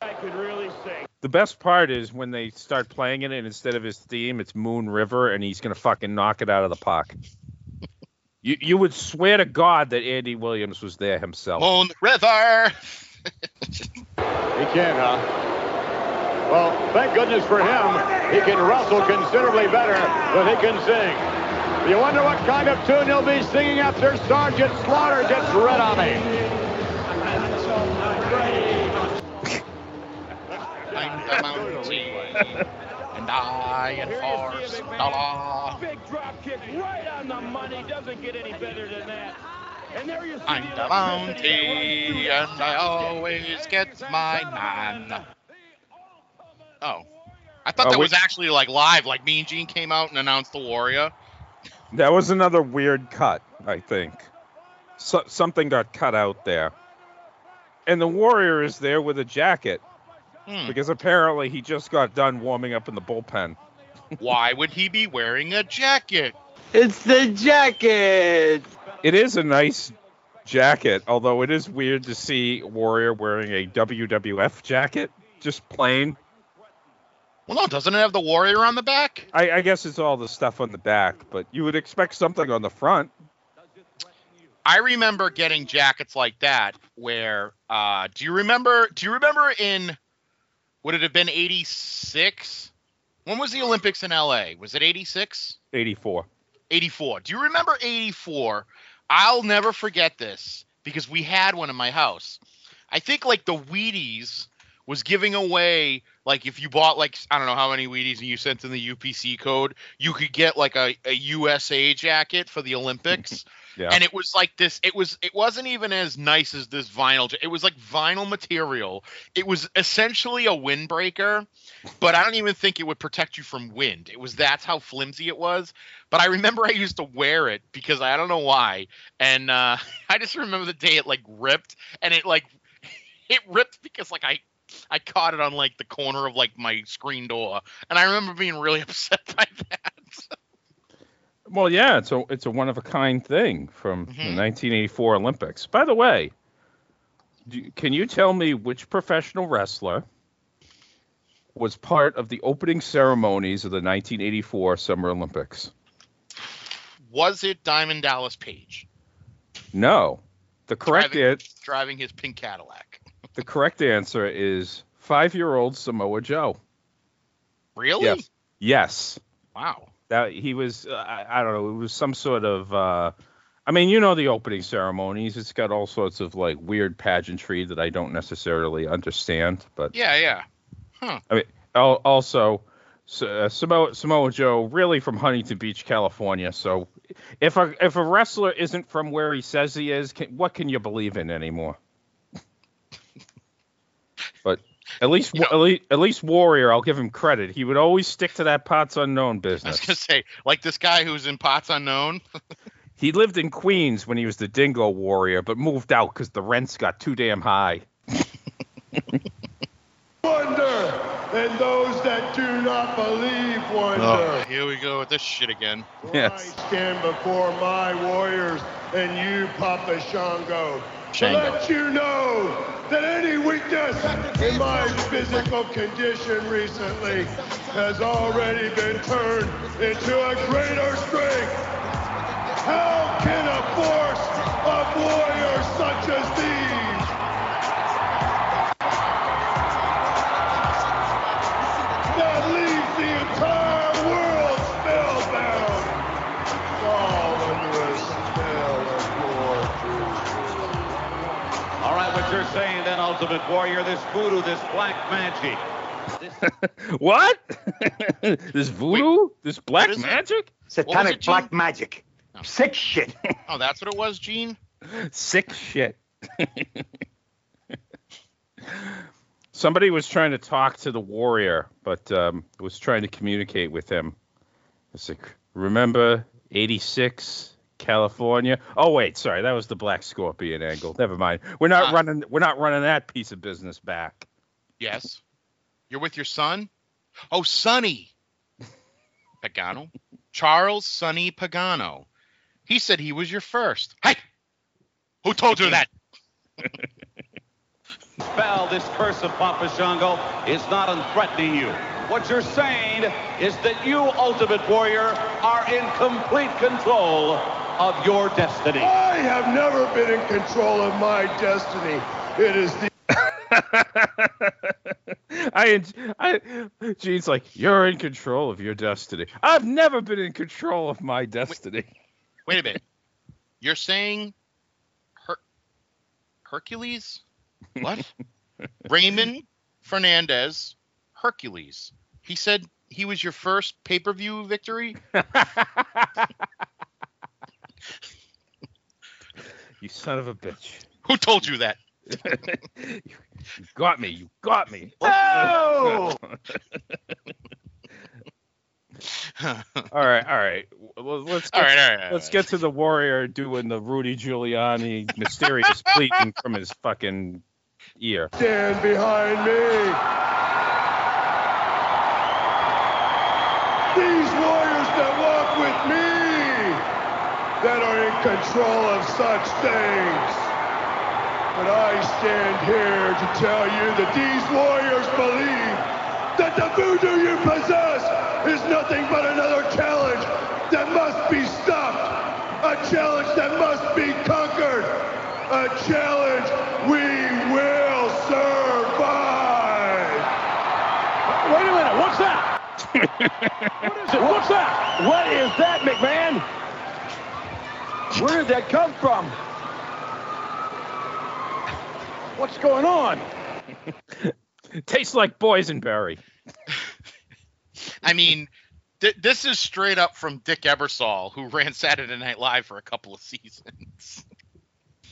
I could really sing. The best part is when they start playing it, and instead of his theme, it's Moon River, and he's gonna fucking knock it out of the park. You you would swear to God that Andy Williams was there himself. Moon River. He can, huh? Well, thank goodness for him. He can wrestle considerably better than he can sing. You wonder what kind of tune he'll be singing after Sergeant Slaughter gets rid of I'm the Mountie, and I enforce the law. Big drop kick right on the money. Doesn't get any better than that. And there you see I'm the Mountie, and I always get my man. Oh. I thought Oh, that wait. was actually like live, like Mean Gene came out and announced the Warrior. That was another weird cut, I think. So, something got cut out there. And the Warrior is there with a jacket Hmm. because apparently he just got done warming up in the bullpen. [laughs] Why would he be wearing a jacket? It's the jacket. It is a nice jacket, although it is weird to see Warrior wearing a WWF jacket, just plain. Well, no, doesn't it have the warrior on the back? I, I guess it's all the stuff on the back, but you would expect something on the front. I remember getting jackets like that where uh do you remember do you remember in would it have been 86? When was the Olympics in LA? Was it 86? 84. 84. Do you remember 84? I'll never forget this because we had one in my house. I think like the Wheaties was giving away like if you bought like I don't know how many Wheaties and you sent in the UPC code, you could get like a, a USA jacket for the Olympics. [laughs] Yeah. And it was like this. It was. It wasn't even as nice as this vinyl. It was like vinyl material. It was essentially a windbreaker, but I don't even think it would protect you from wind. It was that's how flimsy it was. But I remember I used to wear it because I don't know why, and uh, [laughs] I just remember the day it like ripped, and it like [laughs] it ripped because like I I caught it on like the corner of like my screen door, and I remember being really [laughs] upset by that. Well, yeah, it's a it's a one of a kind thing from the Mhm. 1984 Olympics. By the way, do, can you tell me which professional wrestler was part of the opening ceremonies of the 1984 Summer Olympics? Was it Diamond Dallas Page No. The correct driving, an- driving his pink Cadillac? [laughs] the correct answer is five-year-old Samoa Joe. Really? Yes. Yes. Wow. That he was uh, I, I don't know, it was some sort of uh I mean, you know the opening ceremonies. It's got all sorts of like weird pageantry that I don't necessarily understand, but Yeah, yeah. Huh. I mean, also uh, Samoa, Samoa Joe, really from Huntington Beach, California. So, if a if a wrestler isn't from where he says he is, can, what can you believe in anymore? but at least, at least at least Warrior, I'll give him credit. He would always stick to that Parts unknown business. I was business. gonna say, like this guy who's in Parts Unknown. [laughs] He lived in Queens when he was the Dingo Warrior, but moved out because the rents got too damn high. [laughs] Wonder, and those that do not believe wonder. Oh, here we go with this shit again. Yes. Stand before my warriors and you, Papa Shango. To let you know that any weakness in my physical condition recently has already been turned into a greater strength. How can a force of warriors such as these Ultimate Warrior, this voodoo, this black magic. [laughs] what? [laughs] this voodoo? this black is it? magic? Satanic it, black magic. Sick shit. [laughs] Oh, that's what it was, Gene. Sick shit. Somebody was trying to talk to the warrior, but um, was trying to communicate with him. It's like, remember 86 California? Oh wait, sorry, that was the Black Scorpion angle. Never mind. We're not Ah. running. We're not running that piece of business back. Yes. You're with your son? Oh, Sonny. Pagano. Charles Sonny Pagano. He said he was your first. Hey! Who told you that? [laughs] Spell, this curse of Papa Shango is not unthreatening you. What you're saying is that you, Ultimate Warrior, are in complete control of your destiny. I have never been in control of my destiny. It is the [laughs] I, I, Gene's like, you're in control of your destiny. I've never been in control of my destiny. Wait a minute. You're saying Her- Hercules? What? [laughs] Raymond Fernandez, Hercules. He said he was your first pay per view victory? [laughs] [laughs] You son of a bitch. Who told you that? you got me. You got me. Oh! [laughs] all right, all right. Well, Let's get, All right, all right, all let's right. get to the warrior doing the Rudy Giuliani mysterious bleeding from his fucking ear. Stand behind me. These warriors that walk with me, that are in control of such things. But I stand here to tell you that these warriors believe that the voodoo you possess is nothing but another challenge that must be stopped. A challenge that must be conquered. A challenge we will survive. Wait a minute, what's that? [laughs] what is it? What's that? What is that, McMahon? Where did that come from? What's going on? [laughs] Tastes like boysenberry. [laughs] I mean, th- this is straight up from Dick Ebersol, who ran Saturday Night Live for a couple of seasons.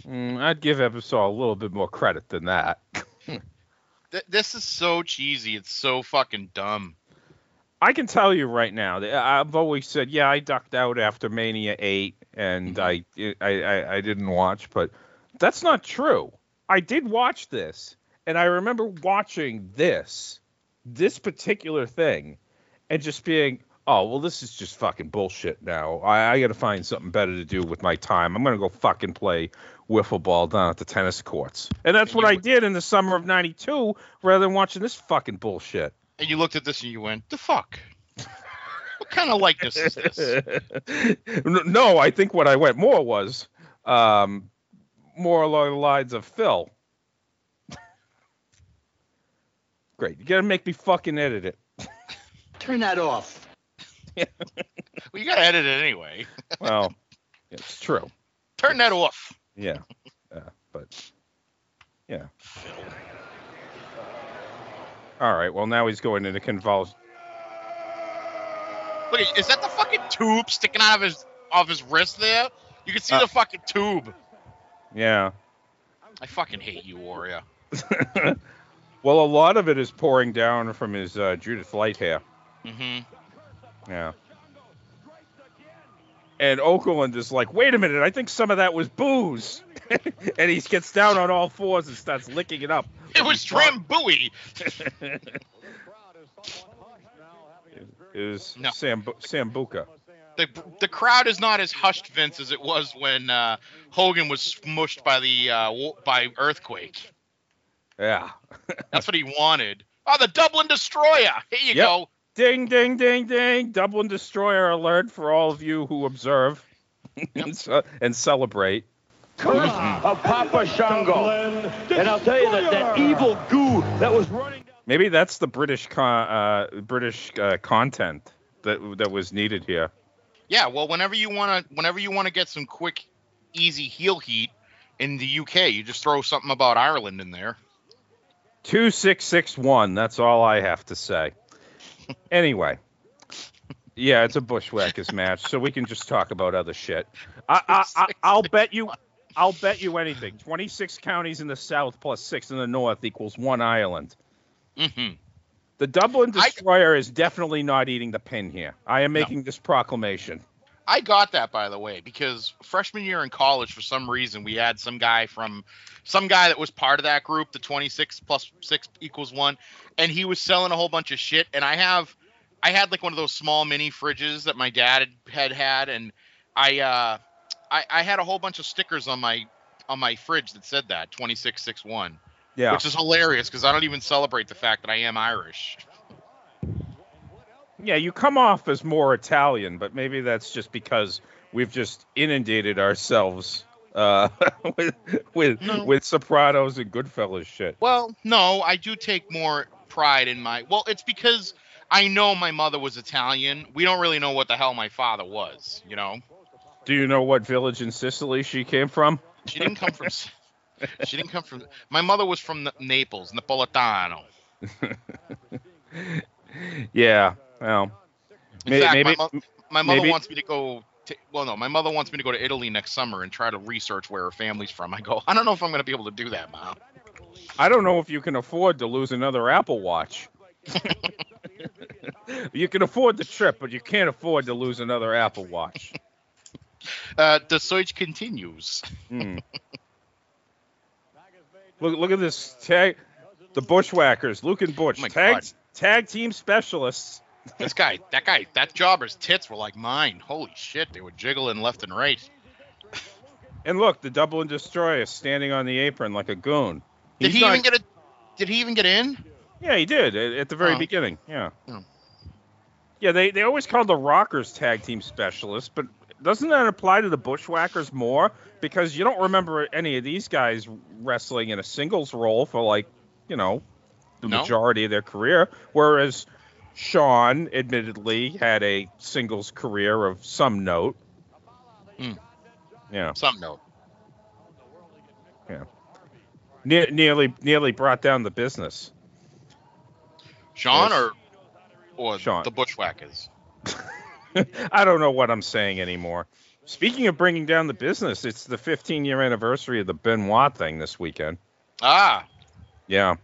Mm, I'd give Ebersol a little bit more credit than that. [laughs] Th- this is so cheesy. It's so fucking dumb. I can tell you right now. I've always said, yeah, I ducked out after Mania Eight, and I, I, I, I didn't watch, but that's not true. I did watch this, and I remember watching this, this particular thing, and just being, oh, well, this is just fucking bullshit now. I, I got to find something better to do with my time. I'm gonna go fucking play wiffle ball down at the tennis courts, and that's what I did in the summer of '92, rather than watching this fucking bullshit. And you looked at this and you went, "The fuck? what kind of likeness is this?" [laughs] no, I think what I went more was um, more along the lines of Phil. [laughs] Great, you gotta make me fucking edit it. [laughs] Turn that off. well, you gotta edit it anyway. Well, it's true. Turn that off. Yeah, yeah, but yeah. All right. Well, now he's going into convulsion. Look, is that the fucking tube sticking out of his of his wrist there? You can see Uh. the fucking tube. Yeah. I fucking hate you, Warrior. [laughs] well, a lot of it is pouring down from his uh, Judith Light hair. Mm-hmm. Yeah. And Okerlund is like, wait a minute, I think some of that was booze. [laughs] and he gets down on all fours and starts licking it up. It was Drambuie. [laughs] It was No. Sambu- Sambuca. The the crowd is not as hushed, Vince, as it was when uh, Hogan was smushed by the uh, by earthquake. Yeah. [laughs] That's what he wanted. Oh, the Dublin Destroyer. Here you Yep. go. Ding, ding, ding, ding. Dublin Destroyer alert for all of you who observe and, ce- and celebrate. Curse of Papa Shango. And I'll tell you that that evil goo that was running. Maybe that's the British con- uh, British uh, content that that was needed here. Yeah, well, whenever you want to, whenever you want to get some quick, easy heel heat in the UK, you just throw something about Ireland in there. Two six six one. That's all I have to say. Anyway, yeah, it's a bushwhackers match, so we can just talk about other shit. I, I, I I'll bet you. I'll bet you anything. Twenty six counties in the south plus six in the north equals one island. Mm-hmm. The Dublin Destroyer is definitely not eating the pin here. I am making this proclamation. I got that by the way because freshman year in college, for some reason, we had some guy from some guy that was part of that group, the 26 plus six equals one, and he was selling a whole bunch of shit. And I have, I had like one of those small mini fridges that my dad had had, and I, uh, I, I had a whole bunch of stickers on my on my fridge that said that 2661. Yeah. Which is hilarious because I don't even celebrate the fact that I am Irish. Yeah, you come off as more Italian, but maybe that's just because we've just inundated ourselves uh, [laughs] with with with Sopranos and Goodfellas shit. Well, no, I do take more pride in my. Well, it's because I know my mother was Italian. We don't really know what the hell my father was. You know, Do you know what village in Sicily she came from? she didn't come from. [laughs] she didn't come from. My mother was from Naples, Napolitano. [laughs] Yeah, well, In fact, maybe my, mo- my mother maybe- wants me to go. To, well, no, my mother wants me to go to Italy next summer and try to research where her family's from. I go, I don't know if I'm going to be able to do that, mom. I don't know if you can afford to lose another Apple Watch. [laughs] you can afford the trip, but you can't afford to lose another Apple Watch. [laughs] Uh, the search continues. Hmm. Look, look at this tag. The Bushwhackers, Luke and Butch, Oh tag tag team specialists. This guy, that guy, that jobber's tits were like mine. Holy shit, they were jiggling left and right. And look, the Dublin Destroyer standing on the apron like a goon. Did he not- even get a? Did he even get in? Yeah, he did at, at the very Oh. beginning. Yeah. Oh. Yeah, they, they always call the Rockers tag team specialists, but doesn't that apply to the Bushwhackers more? Because you don't remember any of these guys wrestling in a singles role for like, you know, the No. majority of their career. Whereas Sean, admittedly, had a singles career of some note. Hmm. Yeah. Some note. Yeah. Ne- nearly nearly brought down the business. Sean Yes. or or Sean. the Bushwhackers? [laughs] I don't know what I'm saying anymore. Speaking of bringing down the business, it's the 15 year anniversary of the Benoit thing this weekend. Ah, Yeah.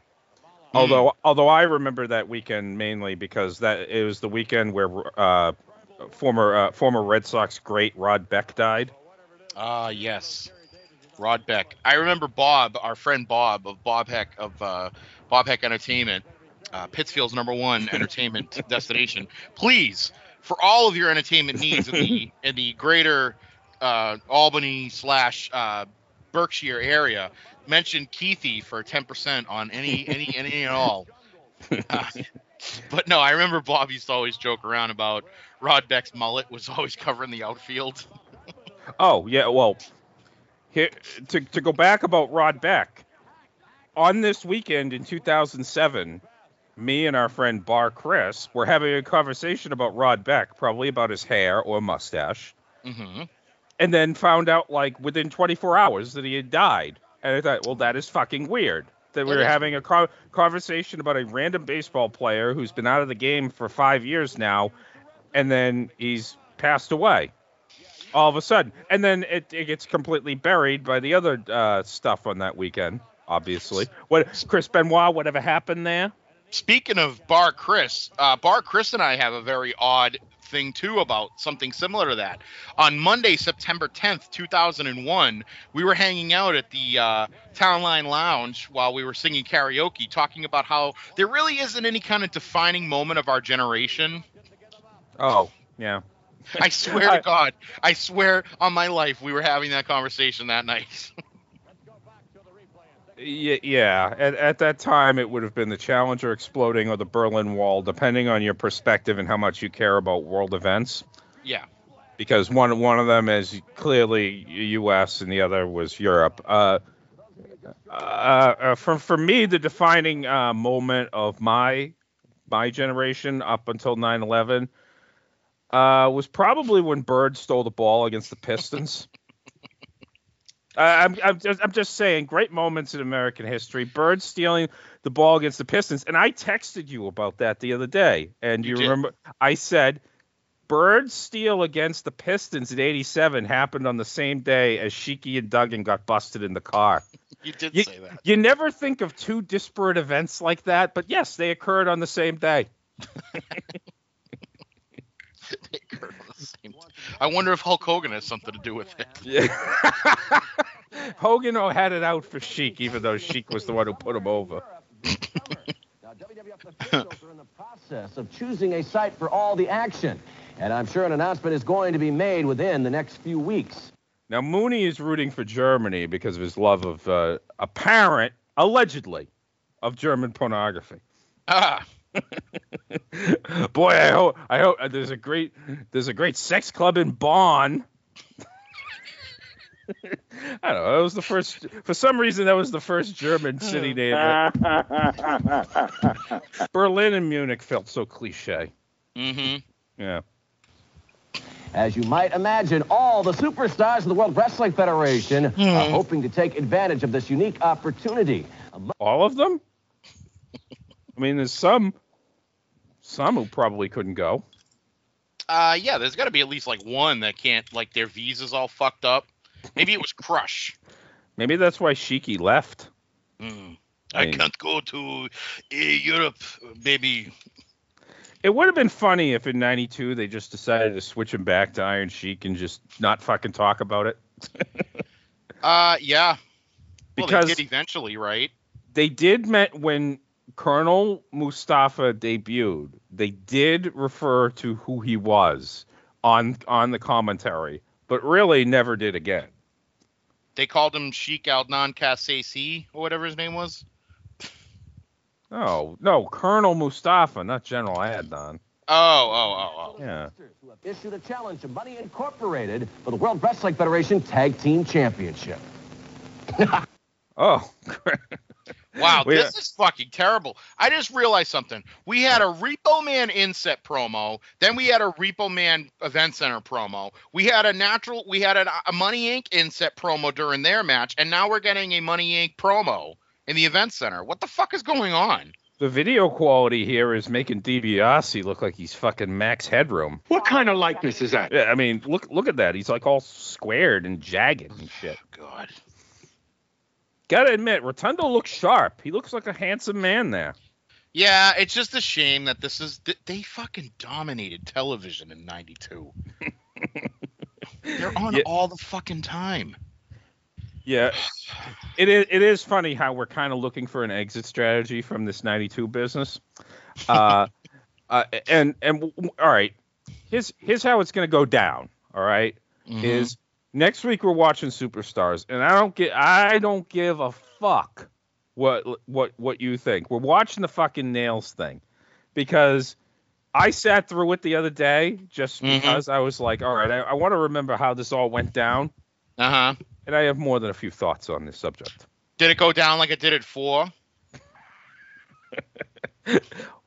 Although although I remember that weekend mainly because that it was the weekend where uh, former uh, former Red Sox great Rod Beck died. ah, yes. Rod Beck. I remember Bob, our friend Bob of Bob Heck of uh, Bob Heck Entertainment, uh, Pittsfield's number one [laughs] entertainment destination. Please, for all of your entertainment needs in the in the greater uh, Albany slash uh, Berkshire area, mention Keithy for ten percent on any any any and all. [laughs] Uh, but no, I remember Bob used to always joke around about Rod Beck's mullet was always covering the outfield. [laughs] Oh yeah, well, here to to go back about Rod Beck. On this weekend in 2007, me and our friend Bar Chris were having a conversation about Rod Beck, probably about his hair or mustache, hmm and then found out like within 24 hours that he had died. And I thought, well, that is fucking weird. That we That were having a co- conversation about a random baseball player who's been out of the game for five years now, and then he's passed away all of a sudden. And then it, it gets completely buried by the other uh, stuff on that weekend, obviously. What Chris Benoit, whatever happened there? Speaking of Bar Chris, uh, Bar Chris and I have a very odd thing too about something similar to that. On Monday, September 10th, 2001, we were hanging out at the uh, Town Line Lounge while we were singing karaoke, talking about how there really isn't any kind of defining moment of our generation. Oh, yeah. I swear to [laughs] God, I swear on my life, we were having that conversation that night. [laughs] Yeah, yeah. At, at that time, it would have been the Challenger exploding or the Berlin Wall, depending on your perspective and how much you care about world events. yeah. Because one one of them is clearly U.S. and the other was Europe. Uh, uh, uh, for for me, the defining uh, moment of my my generation up until 9/11 uh, was probably when Bird stole the ball against the Pistons. [laughs] Uh, I'm, I'm, just, I'm just saying, great moments in American history. Bird stealing the ball against the Pistons, and I texted you about that the other day, and you, You remember I said Bird steal against the Pistons in '87 happened on the same day as Sheiky and Duggan got busted in the car. You did You, say that. you never think of two disparate events like that, but yes, they occurred on the same day. [laughs] They occurred on the same time. I wonder if Hulk Hogan has something to do with it. [laughs] Yeah. [laughs] Hogan had it out for Sheik, even though Sheik was the one who put him over. Now, WWF officials are in the process of choosing a site for all the action, and I'm sure an announcement is going to be made within the next few weeks. Now Mooney is rooting for Germany because of his love of uh, apparent, allegedly, of German pornography. Ah, [laughs] Boy, I hope I hope uh, there's a great there's a great sex club in Bonn. [laughs] I don't know. That was the first. For some reason, that was the first German city [laughs] name. Berlin and Munich felt so cliche. mm-hmm. Yeah. As you might imagine, all the superstars of the World Wrestling Federation are hoping to take advantage of this unique opportunity. All of them? I mean, there's some some who probably couldn't go. Uh, yeah, there's got to be at least like one that can't, like their visa's all fucked up. Maybe it was [laughs] Crush. Maybe that's why Sheiky left. Mm. I mean- can't go to uh, Europe, baby. It would have been funny if in '92 they just decided to switch him back to Iron Sheik and just not fucking talk about it. [laughs] Uh, yeah. Well, Because- they did eventually, right? they did met when Colonel Mustafa debuted. They did refer to who he was on on the commentary, but really never did again. They called him Sheik Aldnan Kassaisi or whatever his name was. Oh no, Colonel Mustafa, not General Adnan. Oh, oh, oh, oh. Yeah. who have issued a challenge to Money Incorporated for the World Wrestling Federation Tag Team Championship. [laughs] Oh, [laughs] Wow, We- this is fucking terrible. I just realized something. We had a Repo Man inset promo, then we had a Repo Man Event Center promo. We had a natural, we had a, a Money Inc. inset promo during their match, and now we're getting a Money Inc. promo in the Event Center. What the fuck is going on? the video quality here is making DiBiase look like he's fucking Max Headroom. What kind of likeness is that? Yeah, I mean, look look at that. He's like all squared and jagged and shit. Oh, God. Gotta admit, Rotundo looks sharp. He looks like a handsome man there. Yeah, it's just a shame that this is th- they fucking dominated television in '92. They're on [laughs] Yeah. all the fucking time. Yeah, it is. It is funny how we're kind of looking for an exit strategy from this '92 business. [laughs] Uh, uh, and and all right, here's here's how it's gonna go down. All right, Mhm. is next week we're watching Superstars, and I don't get I don't give a fuck what what what you think. We're watching the fucking nails thing because I sat through it the other day just Mhm. because I was like, all right, I, I want to remember how this all went down. Uh huh. And I have more than a few thoughts on this subject. Did it go down like it did at four? [laughs]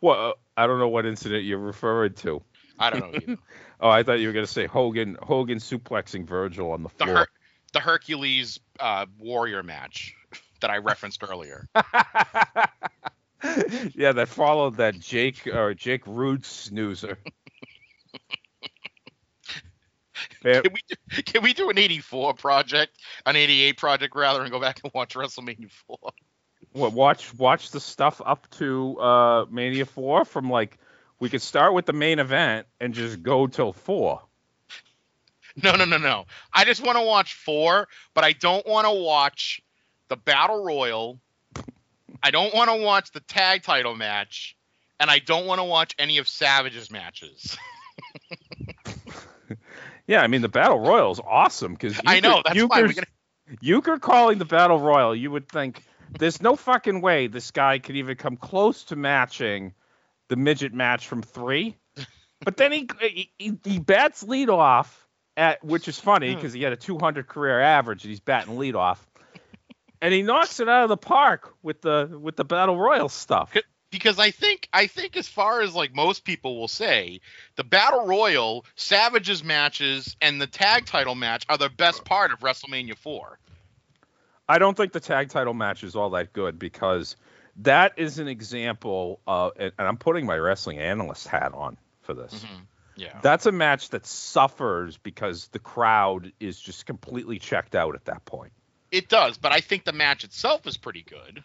Well, I don't know what incident you're referring to. I don't know. [laughs] Oh, I thought you were going to say Hogan Hogan suplexing Virgil on the the floor. Her- the Hercules uh, Warrior match that I referenced earlier. [laughs] yeah, that followed that Jake or Jake Rude snoozer. [laughs] Can we do, can we do an '84 project, an '88 project rather, and go back and watch WrestleMania 4? what, watch watch the stuff up to uh, Mania Four from like we could start with the main event and just go till four. No, no, no, no. I just want to watch four, but I don't want to watch the Battle Royal. I don't want to watch the tag title match, and I don't want to watch any of Savage's matches. [laughs] Yeah, I mean the battle royal is awesome because I know, that's why we gotta- Uecker calling the battle royal. You would think there's no fucking way this guy could even come close to matching the midget match from three. But then he [laughs] he, he, he bats lead off at which is funny hmm. because he had a 200 career average and he's batting lead off, and he knocks it out of the park with the with the battle royal stuff. because I think I think as far as like most people will say, the Battle Royal, Savage's matches, and the tag title match are the best part of WrestleMania 4. I don't think the tag title match is all that good because that is an example of, and I'm putting my wrestling analyst hat on for this. Mm-hmm. Yeah. That's a match that suffers because the crowd is just completely checked out at that point. It does, but I think the match itself is pretty good.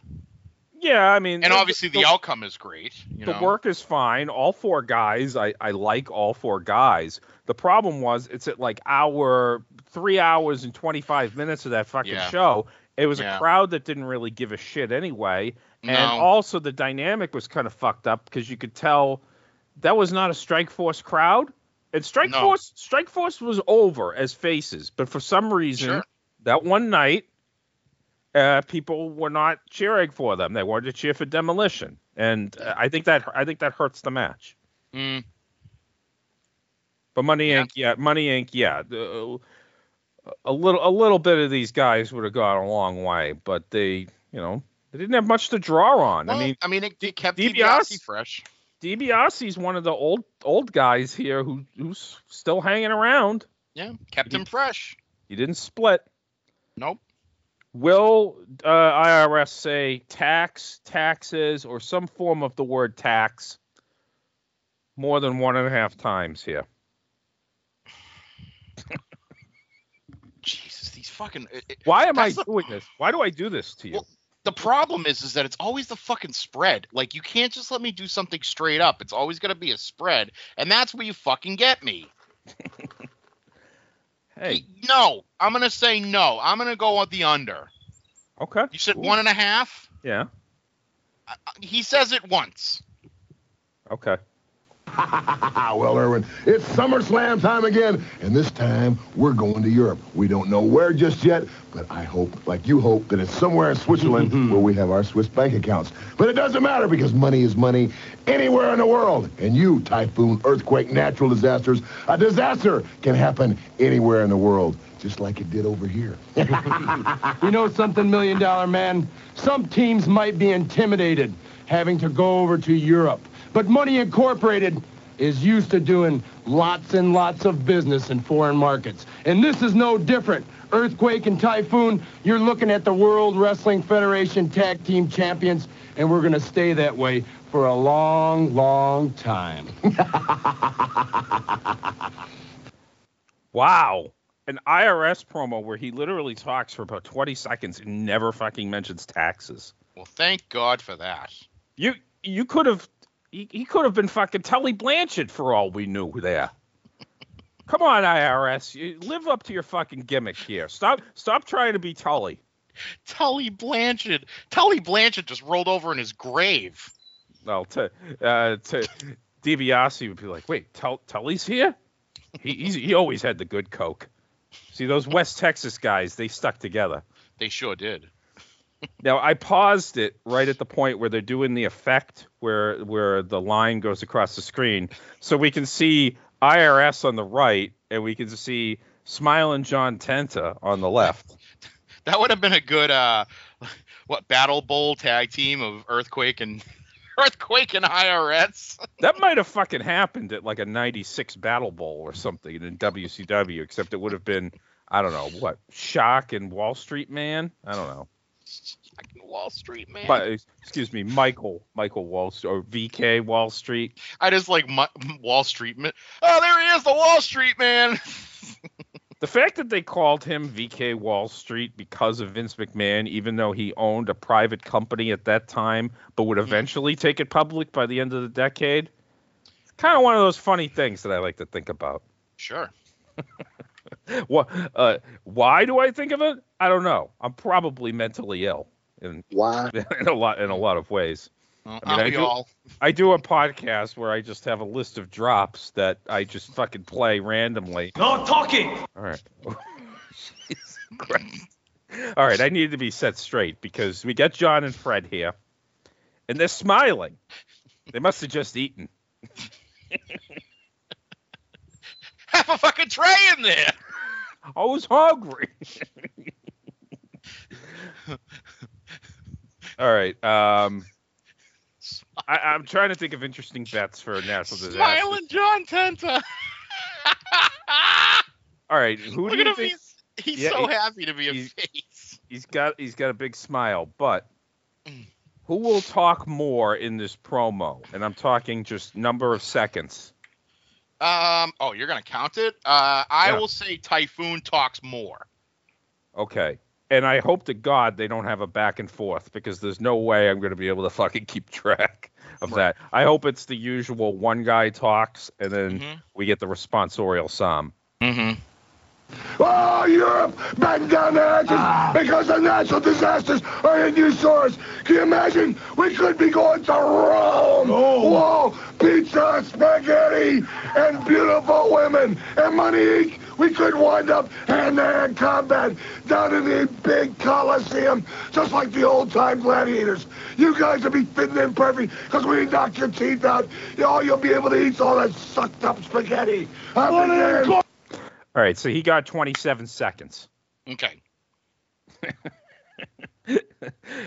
Yeah, I mean, And obviously the, the- outcome is great. You the know? work is fine. All four guys, I, I like all four guys. The problem was it's at like hour three hours and twenty five minutes of that fucking Yeah. show. It was Yeah. a crowd that didn't really give a shit anyway. And No. also the dynamic was kind of fucked up because you could tell that was not a Strike Force crowd. And Strike No. Force Strike Force was over as faces, but for some reason Sure. that one night uh, people were not cheering for them. They wanted to cheer for Demolition, and uh, I think that I think that hurts the match. Mm, But Money Inc. Yeah, Money Inc. Yeah, the- a little a little bit of these guys would have gone a long way, but they you know they didn't have much to draw on. well, I mean, I mean, it, it kept DiBiase- DiBiase fresh. DiBiase's one of the old old guys here who who's still hanging around. Yeah, kept him fresh. He didn't split. Nope. Will uh, IRS say tax, taxes, or some form of the word tax more than one and a half times here? [laughs] Jesus, these fucking. It, Why am I the- doing this? Why do I do this to you? The problem is is that it's always the fucking spread. Like you can't just let me do something straight up. It's always gonna be a spread, and that's where you fucking get me. [laughs] hey, no, I'm gonna say no. I'm gonna go on the under. Okay. You said one and a half. Yeah. Uh, uh, he says it once. Okay. [laughs] well, Erwin, it's SummerSlam time again, and this time we're going to Europe. We don't know where just yet, but I hope, like you hope, that it's somewhere in Switzerland [laughs] where we have our Swiss bank accounts. But it doesn't matter because money is money anywhere in the world. And you, typhoon, earthquake, natural disasters, a disaster can happen anywhere in the world, just like it did over here. [laughs] you know something, Million Dollar Man? Some teams might be intimidated having to go over to Europe. But Money Incorporated is used to doing lots and lots of business in foreign markets. And this is no different. Earthquake and Typhoon, you're looking at the World Wrestling Federation Tag Team Champions, and we're going to stay that way for a long, long time. [laughs] wow. An IRS promo where he literally talks for about 20 seconds and never fucking mentions taxes. Well, thank God for that. You you could have he, he could have been fucking Tully Blanchard for all we knew there. Come on, IRS, you live up to your fucking gimmick here. Stop stop trying to be Tully. Tully Blanchard. Tully Blanchard just rolled over in his grave. Well, to uh, to DiBiase would be like, wait, Tull- Tully's here? He he's, he always had the good coke. See those West Texas guys, they stuck together. They sure did. Now I paused it right at the point where they're doing the effect where where the line goes across the screen, so we can see IRS on the right and we can see smiling John Tenta on the left. [laughs] That would have been a good uh, [laughs] what Battle Bowl tag team of Earthquake and [laughs] Earthquake and IRS. That might have fucking happened at like a '96 Battle Bowl or something in WCW, except it would have been I don't know what Shark and Wall Street Man. I don't know. Wall Street man. But, excuse me, Michael, Michael Wall Street or VK Wall Street. I just like my, Wall Street man. Oh, there he is, the Wall Street man. [laughs] the fact that they called him VK Wall Street because of Vince McMahon, even though he owned a private company at that time, but would hmm. eventually take it public by the end of the decade, kind of one of those funny things that I like to think about. Sure. [laughs] [laughs] what? Uh, why do I think of it? I don't know. I'm probably mentally ill. In, why? [laughs] In a lot in a lot of ways. Well, I mean, I do, all? I do a podcast where I just have a list of drops that I just fucking play randomly. No talking. All right. [laughs] Jesus Christ. All right, I need to be set straight because we got John and Fred here, and they're smiling. They must have just eaten. Have a fucking tray in there. I was hungry. [laughs] All right. Um, I, I'm trying to think of interesting bets for natural disaster. Smiling John Tenta. [laughs] All right, who Look do you think? He's, he's Yeah, so he- happy to be a face. He's got he's got a big smile, but who will talk more in this promo? And I'm talking just number of seconds. Um. Oh, you're gonna count it. Uh, I Yeah. will say Typhoon talks more. Okay. And I hope to God they don't have a back and forth because there's no way I'm going to be able to [laughs] fucking keep track of that. I hope it's the usual one guy talks and then we get the responsorial psalm. Mm-hmm. Oh, Europe, batten down their hatches ah. because the natural disasters are in your shores. Can you imagine? We could be going to Rome. Oh. Whoa, pizza, spaghetti, and beautiful women and money. We could wind up hand-to-hand combat down in the big Coliseum, just like the old-time gladiators. You guys will be fitting in perfect because when we knock your teeth out. All you'll be able to eat all that sucked-up spaghetti. All right, so he got 27 seconds. Okay. [laughs]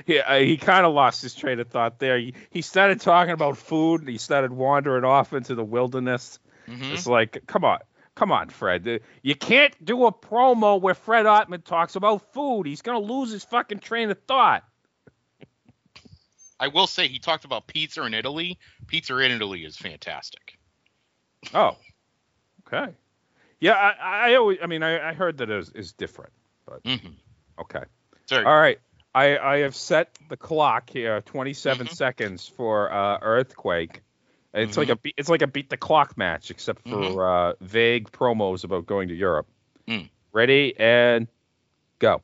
yeah, he kind of lost his train of thought there. He, he started talking about food and he started wandering off into the wilderness. Mhm. It's like, come on, come on, Fred. Uh, You can't do a promo where Fred Ottman talks about food. He's gonna lose his fucking train of thought. I will say he talked about pizza in Italy. Pizza in Italy is fantastic. Oh, okay. Yeah, I, I always, I mean, I, I heard that it is, is different, but Mhm. okay. Sorry. All right. I I have set the clock here 27 Mm-hmm. seconds for uh, earthquake. It's Mm-hmm. like a be- it's like a beat the clock match, except for Mhm. uh, vague promos about going to Europe. Mm. Ready and go.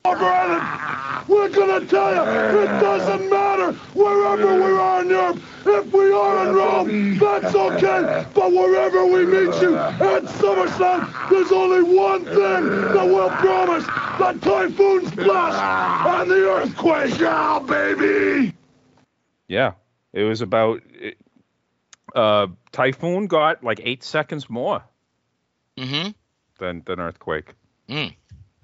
We're gonna tell you, it doesn't matter wherever we are in Europe. If we are in Rome, that's okay. But wherever we meet you at SummerSlam, there's only one thing that we'll promise: the typhoon's splash and the earthquake. Yeah, baby. Yeah, it was about. It, uh, Typhoon got like eight seconds more Mm-hmm. than than earthquake. Mm.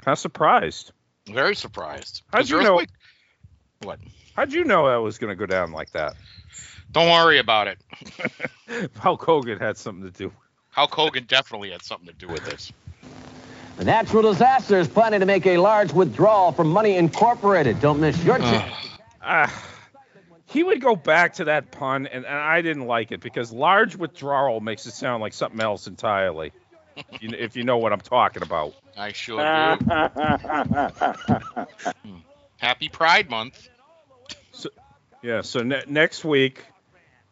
Kind of surprised. Very surprised. How'd 'Cause you know? Earthquake- What? How'd you know that was going to go down like that? Don't worry about it. [laughs] Hulk Hogan had something to do. Hulk Hogan definitely had something to do with this. The natural disaster is planning to make a large withdrawal from Money Incorporated. Don't miss your chance. Ah, he would go back to that pun, and, and I didn't like it because large withdrawal makes it sound like something else entirely. If, you, if you know what I'm talking about. I sure do. [laughs] Happy Pride Month. Yeah, so ne- next week,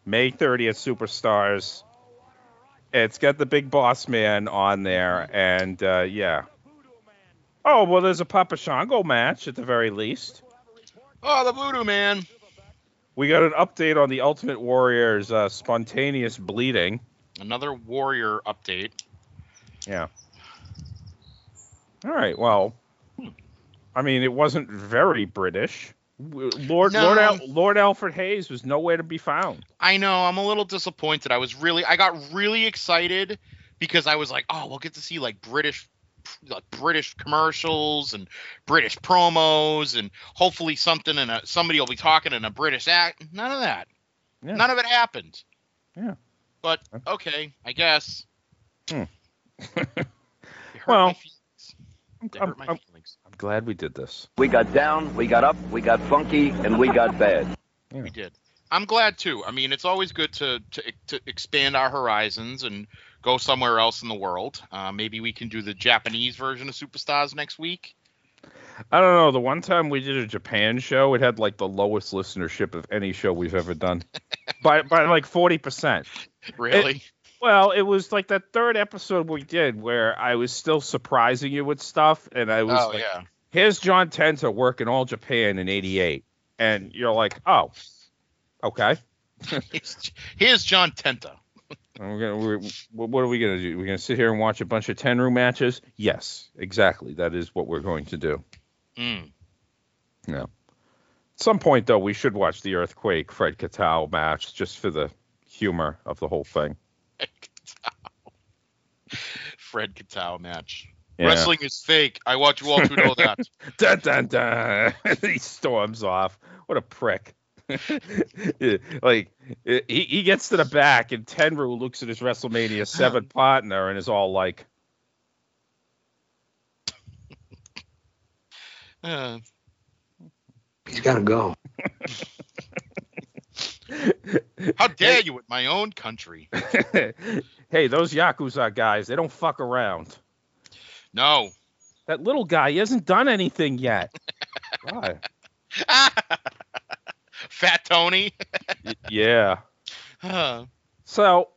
May 30th, Superstars. It's got the big boss man on there, and uh, yeah. Oh, well, there's a Papa Shango match at the very least. Oh, the Voodoo Man. We got an update on the Ultimate Warrior's uh, spontaneous bleeding. Another Warrior update. Yeah. All right. Well, I mean, it wasn't very British. Lord No. Lord, Al- Lord Alfred Hayes was nowhere to be found. I know. I'm a little disappointed. I was really, I got really excited because I was like, oh, we'll get to see like British, like British commercials and British promos, and hopefully something and somebody will be talking in a British act. None of that. Yeah. None of it happened. Yeah. But okay, I guess. Hmm. It hurt Well, my feelings. It I'm, hurt my I'm- I'm glad we did this. We got down, we got up, we got funky, and we got [laughs] bad. We did. I'm glad too. I mean, it's always good to to, to expand our horizons and go somewhere else in the world. Uh, maybe we can do the Japanese version of Superstars next week. I don't know. The one time we did a Japan show, it had like the lowest listenership of any show we've ever done, [laughs] by by like forty percent. Really? Well, it was like that third episode we did where I was still surprising you with stuff, and I was oh like, yeah. "Here's John Tenta working all Japan in '88," and you're like, "Oh, okay." [laughs] Here's, John Tenta. We're gonna, we're, what are we gonna do? We're gonna sit here and watch a bunch of Tenryu matches? Yes, exactly. That is what we're going to do. Mm. Yeah. At some point, though, we should watch the Earthquake Fred Kitao match just for the humor of the whole thing. Fred Kitao match. Yeah. Wrestling is fake. I want you all to know that. [laughs] dun dun dun. [laughs] he storms off. What a prick. [laughs] Like he, he gets to the back and Tenryu looks at his WrestleMania seven partner and is all like, Uh, He's got to go. [laughs] how dare you with my own country? [laughs] "Hey, those Yakuza guys, they don't fuck around. No. That little guy, he hasn't done anything yet." [laughs] God. Fat Tony. Yeah. Uh, So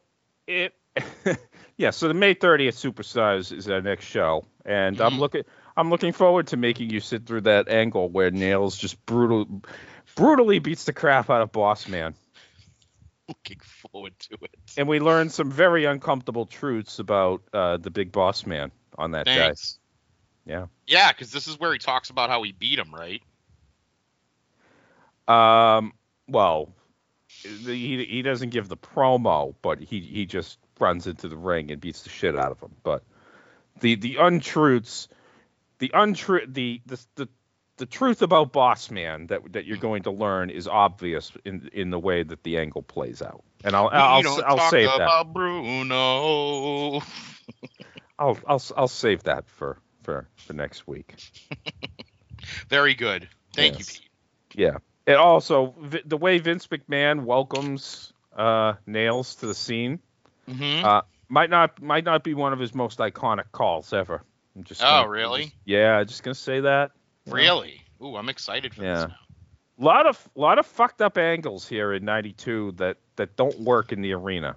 it yeah, so the May 30th Superstars is our next show. And I'm looking I'm looking forward to making you sit through that angle where Nails just brutal brutally beats the crap out of Boss Man. looking forward to it. And we learn some very uncomfortable truths about uh, the big boss man on that Thanks. day. Yeah. Yeah, because this is where he talks about how he beat him, right? Um well, he he doesn't give the promo, but he he just runs into the ring and beats the shit out of him. But the the untruths, the untrue the the the the truth about Boss Man that that you're going to learn is obvious in in the way that the angle plays out. And I'll I'll I'll talk save that. Bruno. [laughs] I'll I'll I'll save that for for for next week. [laughs] Very good. Thank Yes. you, Pete. Yeah. And also the way Vince McMahon welcomes uh, Nails to the scene Mhm. uh, might not might not be one of his most iconic calls ever. I'm just Oh, gonna- really? Yeah, just gonna say that. Really? Ooh, I'm excited for Yeah. this now. lot of lot of fucked up angles here in '92 that that don't work in the arena.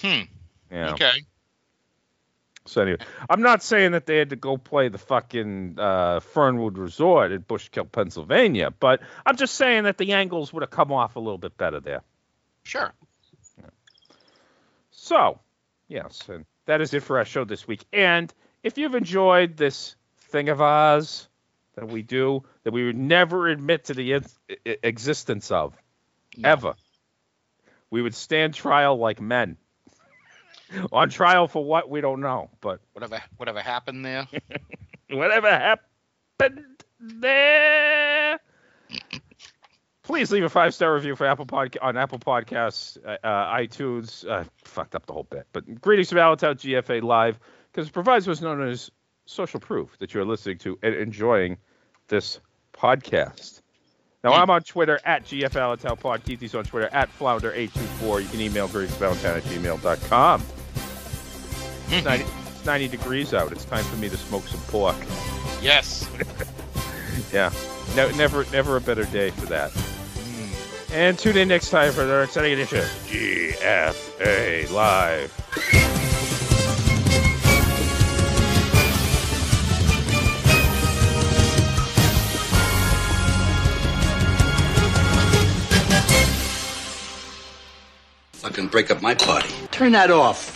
Hmm. Yeah. Okay. So anyway, I'm not saying that they had to go play the fucking uh, Fernwood Resort in Bushkill, Pennsylvania, but I'm just saying that the angles would have come off a little bit better there. Sure. So, yes, and that is it for our show this week. And if you've enjoyed this thing of ours that we do, that we would never admit to the ex- existence of, ever, we would stand trial like men. [laughs] On trial for what we don't know, but Whatever whatever happened there. [laughs] whatever happened there. Please leave a five star review for Apple Pod on Apple Podcasts, uh, uh, iTunes. Uh, fucked up the whole bit, but greetings from Allentown GFA Live because it provides what's known as social proof that you're listening to and enjoying this podcast. Now I'm on Twitter at GF Allentown Pod. Keithy's on Twitter at Flounder824. You can email greetingsvalentine at gmail.com. It's mm-hmm. 90, it's 90 degrees out. It's time for me to smoke some pork. Yes. [laughs] Yeah. No, never, never a better day for that. Mm. And tune in next time for another exciting edition of GFA Live. Fucking break up my party. Turn that off.